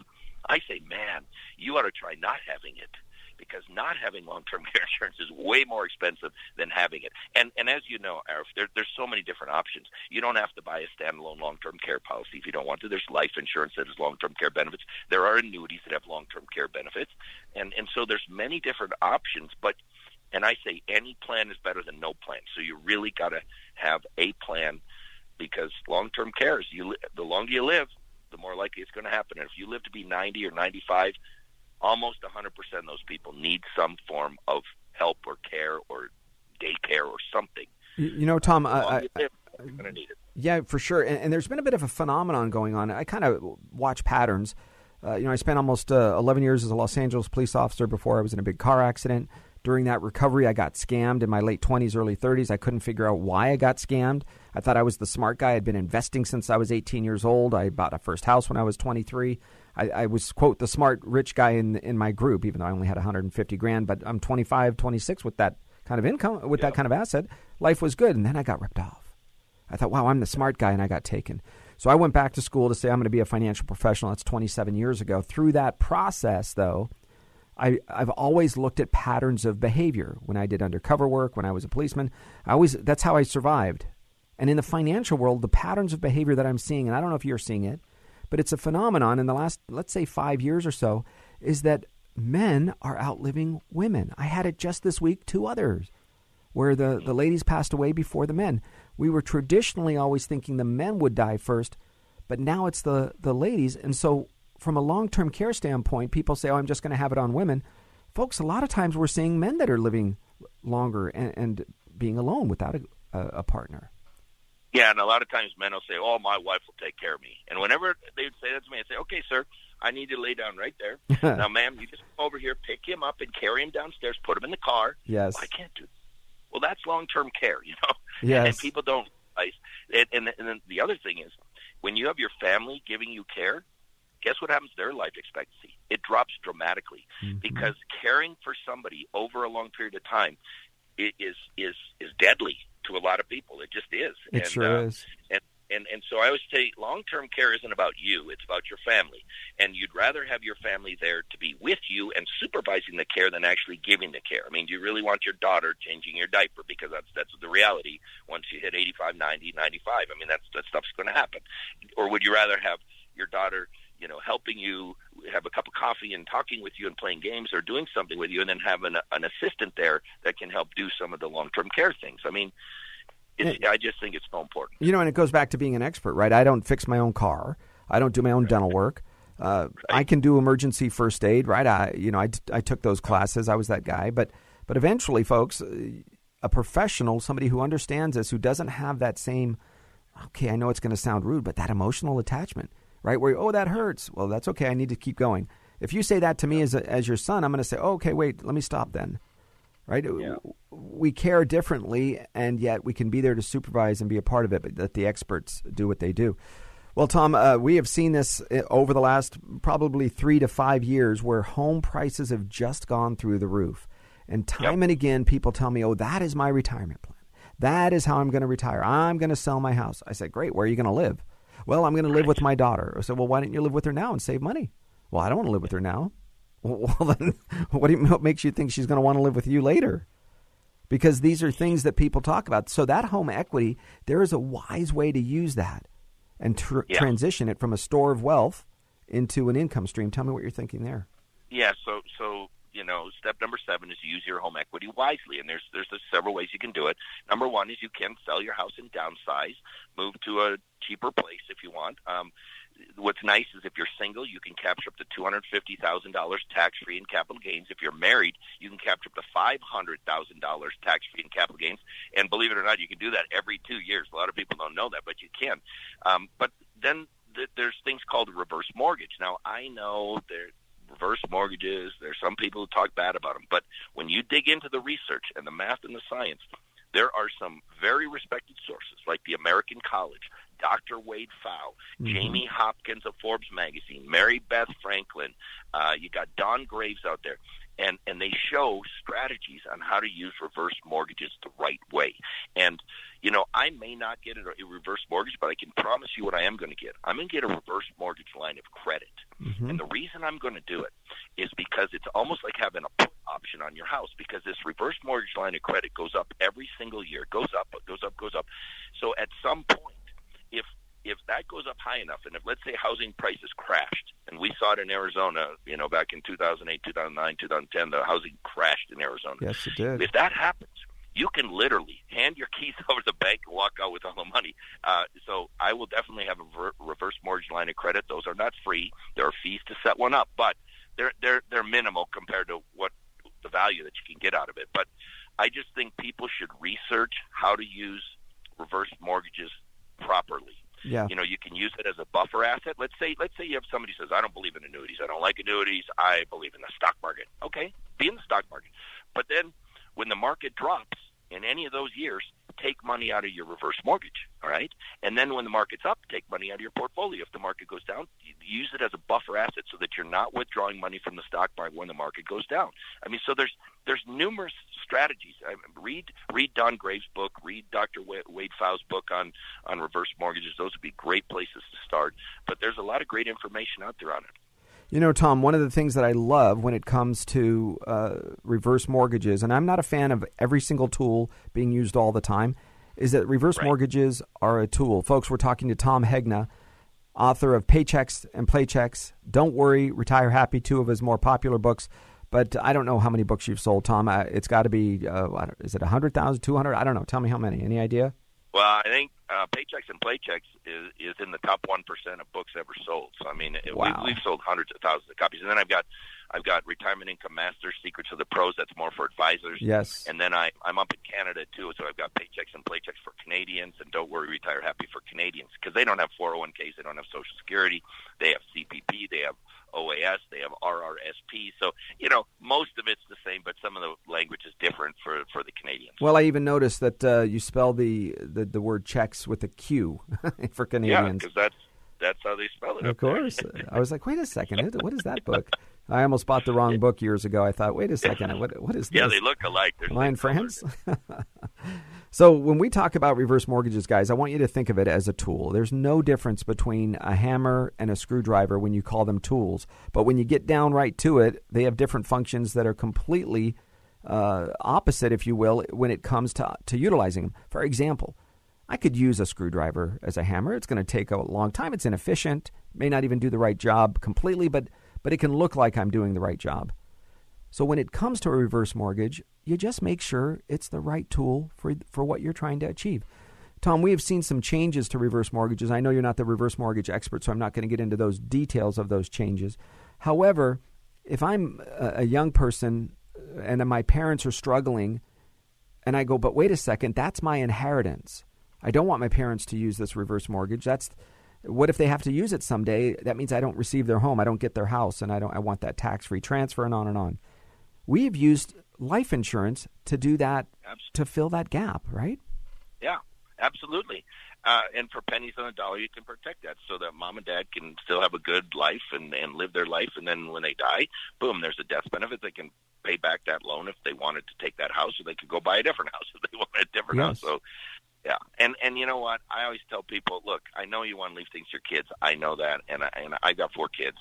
I say, man, you ought to try not having it. Because not having long-term [LAUGHS] care insurance is way more expensive than having it. And and as you know, Arif, there, there's so many different options. You don't have to buy a standalone long-term care policy if you don't want to. There's life insurance that has long-term care benefits. There are annuities that have long-term care benefits, and and so there's many different options. But and I say any plan is better than no plan. So you really got to have a plan because long-term care is you the longer you live, the more likely it's going to happen. And if you live to be 90 or 95, almost 100% of those people need some form of help or care or daycare or something. You, you know, Tom, I, I, yeah, for sure. And, and, there's been a bit of a phenomenon going on. I kind of watch patterns. Uh, you know, I spent almost uh, 11 years as a Los Angeles police officer before I was in a big car accident. During that recovery, I got scammed in my late 20s, early 30s. I couldn't figure out why I got scammed. I thought I was the smart guy. I'd been investing since I was 18 years old. I bought a first house when I was 23. I, I, was quote the smart rich guy in in my group, even though I only had 150 grand. But I'm 25, 26 with that kind of income, with that kind of asset. Life was good, and then I got ripped off. I thought, wow, I'm the smart guy, and I got taken. So I went back to school to say I'm going to be a financial professional. That's 27 years ago. Through that process, though, I, I've always looked at patterns of behavior. When I did undercover work, when I was a policeman, I always that's how I survived. And in the financial world, the patterns of behavior that I'm seeing, and I don't know if you're seeing it, but it's a phenomenon in the last, let's say, five years or so, is that men are outliving women. I had it just this week, two others, where the, the ladies passed away before the men. We were traditionally always thinking the men would die first, but now it's the, the ladies. And so, from a long term care standpoint, people say, oh, I'm just going to have it on women. Folks, a lot of times we're seeing men that are living longer and, and being alone without a, a, partner. Yeah, and a lot of times men will say, "Oh, my wife will take care of me." And whenever they would say that to me, I say, "Okay, sir, I need to lay down right there. [LAUGHS] now, ma'am, you just come over here, pick him up, and carry him downstairs. Put him in the car. Yes, well, I can't do. That. Well, that's long-term care, [LAUGHS] you know. Yes, and people don't realize. And, and, and then the other thing is, when you have your family giving you care, guess what happens to their life expectancy? It drops dramatically mm-hmm. because caring for somebody over a long period of time is is is deadly to a lot of people. It just is. It and, sure uh, is. And, and and so I always say long term care isn't about you; it's about your family. And you'd rather have your family there to be with you and supervising the care than actually giving the care. I mean, do you really want your daughter changing your diaper because that's that's the reality once you hit 85, 90, 95. I mean, that's that stuff's going to happen. Or would you rather have your daughter you know, helping you have a cup of coffee and talking with you and playing games or doing something with you, and then have an, an assistant there that can help do some of the long term care things. I mean, it's, I just think it's so important. You know, and it goes back to being an expert, right? I don't fix my own car. I don't do my own right. dental work. Uh, right. I can do emergency first aid, right? I, you know, I, I took those classes. I was that guy, but but eventually, folks, uh, a professional, somebody who understands this, who doesn't have that same, okay, I know it's going to sound rude, but that emotional attachment right? Where, oh, that hurts. Well, that's okay. I need to keep going. If you say that to me as, a, as your son, I'm going to say, oh, okay, wait, let me stop then. Right? Yeah. We care differently, and yet we can be there to supervise and be a part of it, but let the experts do what they do. Well, Tom, uh, we have seen this uh, over the last probably three to five years where home prices have just gone through the roof. And time yep. and again, people tell me, oh, that is my retirement plan. That is how I'm going to retire. I'm going to sell my house. I said, great. Where are you going to live? Well, I'm going to live with my daughter. I said, well, why don't you live with her now and save money? Well, I don't want to live with her now. Well, [LAUGHS] then what, you, what makes you think she's going to want to live with you later? Because these are things that people talk about. So that home equity, there is a wise way to use that and tr- yeah. transition it from a store of wealth into an income stream. Tell me what you're thinking there. Yeah, so so you know, step number seven is use your home equity wisely, and there's there's several ways you can do it. Number one is you can sell your house and downsize, move to a cheaper place if you want. Um, what's nice is if you're single, you can capture up to two hundred fifty thousand dollars tax free in capital gains. If you're married, you can capture up to five hundred thousand dollars tax free in capital gains. And believe it or not, you can do that every two years. A lot of people don't know that, but you can. Um, but then th- there's things called reverse mortgage. Now I know there reverse mortgages. There's some people who talk bad about them, but when you dig into the research and the math and the science, there are some very respected sources like the American College, Dr. Wade Pfau, mm-hmm. Jamie Hopkins of Forbes magazine, Mary Beth Franklin. Uh, you got Don Graves out there. and and they show strategies on how to use reverse mortgages the right way. And you know, I may not get a reverse mortgage, but I can promise you what I am going to get. I'm going to get a reverse mortgage line of credit. Mm-hmm. And the reason I'm going to do it is because it's almost like having a put option on your house because this reverse mortgage line of credit goes up every single year. It goes up, goes up, goes up. So at some point, if if that goes up high enough, and if let's say housing prices crashed, and we saw it in Arizona, you know, back in 2008, 2009, 2010, the housing crashed in Arizona. Yes, it did. If that happens, you can literally hand your keys [LAUGHS] over to the bank and walk out with all the money. Uh, so I will definitely have a ver- reverse mortgage line of credit. Those are not free. There are fees to set one up, but they're they're they're minimal compared to what the value that you can get out of it. But I just think people should research how to use reverse mortgages properly. Yeah. You know, you can use it as a buffer asset. Let's say let's say you have somebody says, I don't believe in annuities. I don't like annuities. I believe in the stock market. Okay, be in the stock market. But then when the market drops in any of those years, take money out of your reverse mortgage, all right? And then when the market's up, take money out of your portfolio. If the market goes down, use it as a buffer asset so that you're not withdrawing money from the stock market when the market goes down. I mean, so there's there's numerous strategies. I mean, read read Don Graves' book, read Dr. Wade Pfau's book on on reverse mortgages. Those would be great places to start. But there's a lot of great information out there on it. You know, Tom, one of the things that I love when it comes to uh, reverse mortgages, and I'm not a fan of every single tool being used all the time, is that reverse Right. mortgages are a tool. Folks, we're talking to Tom Hegna, author of Paychecks and Playchecks. Don't worry, retire happy, two of his more popular books. But I don't know how many books you've sold, Tom. Uh, it's got to be, uh, is it 100,000, 200? I don't know. Tell me how many. Any idea? Well, I think uh, Paychecks and Playchecks is is in the top one percent of books ever sold. So I mean, it, Wow. we, we've sold hundreds of thousands of copies. And then I've got I've got Retirement Income Masters, Secrets of the Pros. That's more for advisors. Yes. And then I I'm up in Canada too, so I've got Paychecks and Playchecks for Canadians, and Don't Worry, Retire Happy for Canadians because they don't have 401ks, they don't have Social Security, they have CPP, they have OAS, they have RRSP. So you know, most of it's the same, but some of the language is different for for the Canadians. Well, I even noticed that uh, you spell the, the, the word checks with a Q [LAUGHS] for Canadians. yeah, because that's that's how they spell it. Of course. [LAUGHS] I was like, wait a second. what- is that book? I almost bought the wrong book years ago. I thought, wait a second. What, what is this? Yeah, they look alike. They're Am I in. France? so when we talk about reverse mortgages, guys, I want you to think of it as a tool. There's no difference between a hammer and a screwdriver when you call them tools. But when you get down right to it, they have different functions that are completely uh, opposite, if you will, when it comes to, to utilizing them. For example, I could use a screwdriver as a hammer. It's going to take a long time. It's inefficient. May not even do the right job completely, but but it can look like I'm doing the right job. So when it comes to a reverse mortgage, you just make sure it's the right tool for for what you're trying to achieve. Tom, we have seen some changes to reverse mortgages. I know you're not the reverse mortgage expert, so I'm not going to get into those details of those changes. However, if I'm a young person uh, and my parents are struggling, and I go, but wait a second, that's my inheritance. I don't want my parents to use this reverse mortgage. That's what if they have to use it someday? That means I don't receive their home, I don't get their house, and I don't. I want that tax-free transfer, and on and on. We have used life insurance to do that, Abs- to fill that gap, right? Yeah, absolutely. Uh, and for pennies on the dollar, you can protect that so that mom and dad can still have a good life and, and live their life. And then when they die, boom, there's a death benefit. They can pay back that loan if they wanted to take that house, or they could go buy a different [LAUGHS] house if they wanted a different Yes. house. So, yeah. And and you know what? I always tell people, look, I know you want to leave things to your kids. I know that, and I, and I got four kids,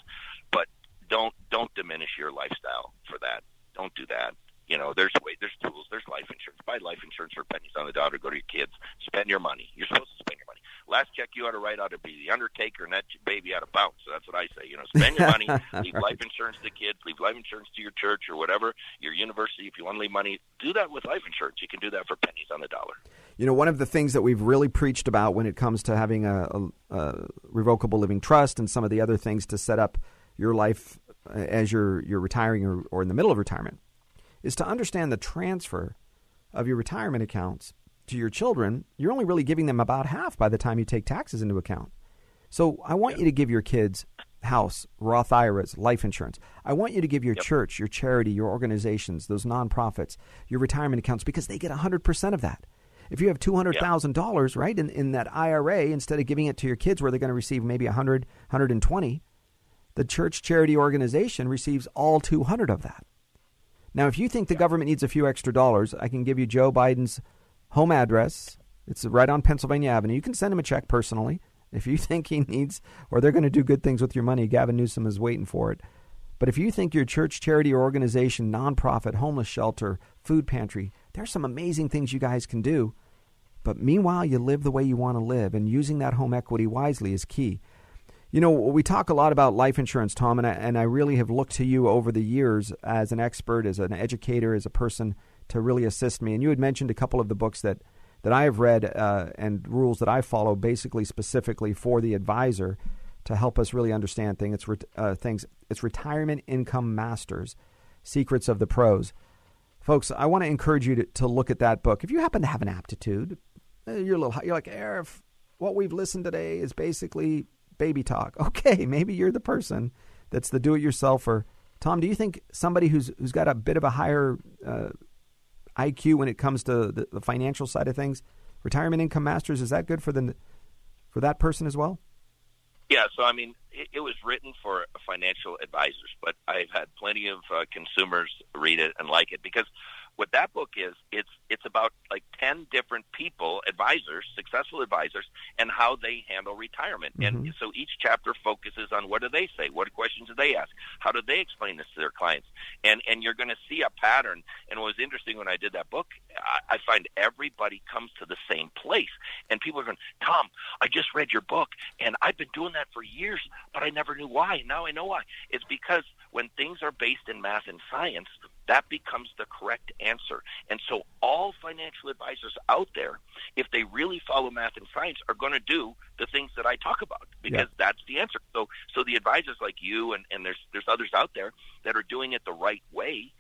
but don't don't diminish your lifestyle for that. Don't do that. You know, there's way, there's tools, there's life insurance. Buy life insurance for pennies on the dollar. Go to your kids. Spend your money. You're supposed to spend your money. Last check you ought to write ought to be the Undertaker, and that baby ought to bounce. So that's what I say. You know, spend your money. [LAUGHS] leave life insurance to kids. Leave life insurance to your church or whatever your university. If you want to leave money, do that with life insurance. You can do that for pennies on the dollar. You know, one of the things that we've really preached about when it comes to having a, a, a revocable living trust and some of the other things to set up your life uh, as you're you're retiring or, or in the middle of retirement is to understand the transfer of your retirement accounts to your children. You're only really giving them about half by the time you take taxes into account. So I want you to give your kids house, Roth IRAs, life insurance. I want you to give your church, your charity, your organizations, those nonprofits, your retirement accounts because they get 100% of that. If you have $200,000, right, in, in that IRA, instead of giving it to your kids where they're going to receive maybe 100, 120, the church charity organization receives all 200 of that. Now, if you think the government needs a few extra dollars, I can give you Joe Biden's home address. It's right on Pennsylvania Avenue. You can send him a check personally. If you [LAUGHS] think he needs, or they're going to do good things with your money, Gavin Newsom is waiting for it. But if you think your church, charity, or organization, nonprofit, homeless shelter, food pantry, there's some amazing things you guys can do. But meanwhile, you live the way you want to live, and using that home equity wisely is key. You know, we talk a lot about life insurance, Tom, and I, and I really have looked to you over the years as an expert, as an educator, as a person to really assist me. And you had mentioned a couple of the books that, that I have read uh, and rules that I follow, basically specifically for the advisor to help us really understand things. It's, uh, things. it's Retirement Income Masters, Secrets of the Pros. Folks, I want to encourage you to, to look at that book. If you happen to have an aptitude, uh, you're a little, you're like, Arif, what we've listened today is basically baby talk. [LAUGHS] Okay, maybe you're the person that's the do-it-yourselfer. Tom, do you think somebody who's who's got a bit of a higher uh, IQ when it comes to the, the, financial side of things, retirement income masters, is that good for the for that person as well? Yeah, so I mean, it, it was written for financial advisors, but I've had plenty of uh, consumers read it and like it because what that book is, it's it's about like ten different people, advisors, successful advisors, and how they handle retirement. Mm-hmm. And so each chapter focuses on what do they say, what questions do they ask, how do they explain this to their clients, and and you're going to see a pattern. And what was interesting when I did that book, I, I find everybody comes to the same place, and people are going, Tom, I just read your book, and I've been doing that for years, but I never knew why. Now I know why. It's because when things are based in math and science, that becomes the correct answer. And so all financial advisors out there, if they really follow math and science, are going to do the things that I talk about because yeah. that's the answer. So so the advisors like you and, and there's there's others out there that are doing it the right way,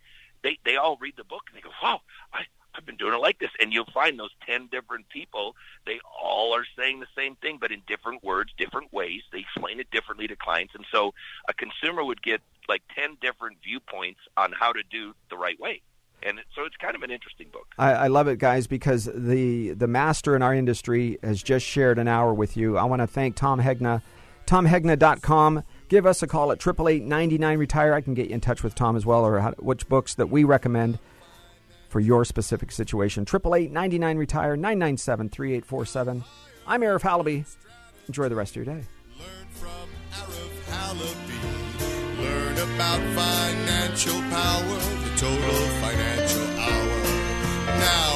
they they all read the book and they go, Wow, I, I've been doing it like this. And you'll find those 10 different people, they all are saying the same thing, but in different words, different ways. They explain it differently to clients. And so a consumer would get like 10 different viewpoints on how to do the right way. And so it's kind of an interesting book. I, I love it, guys, because the, the master in our industry has just shared an hour with you. I want to thank Tom Hegna, tomhegna.com give us a call at 888 retire i can get you in touch with tom as well or how, which books that we recommend for your specific situation. 888 retire 997 3847. I'm Arif Halaby. Enjoy the rest of your day. Learn from Arif. Learn about financial power, the total financial hour. Now,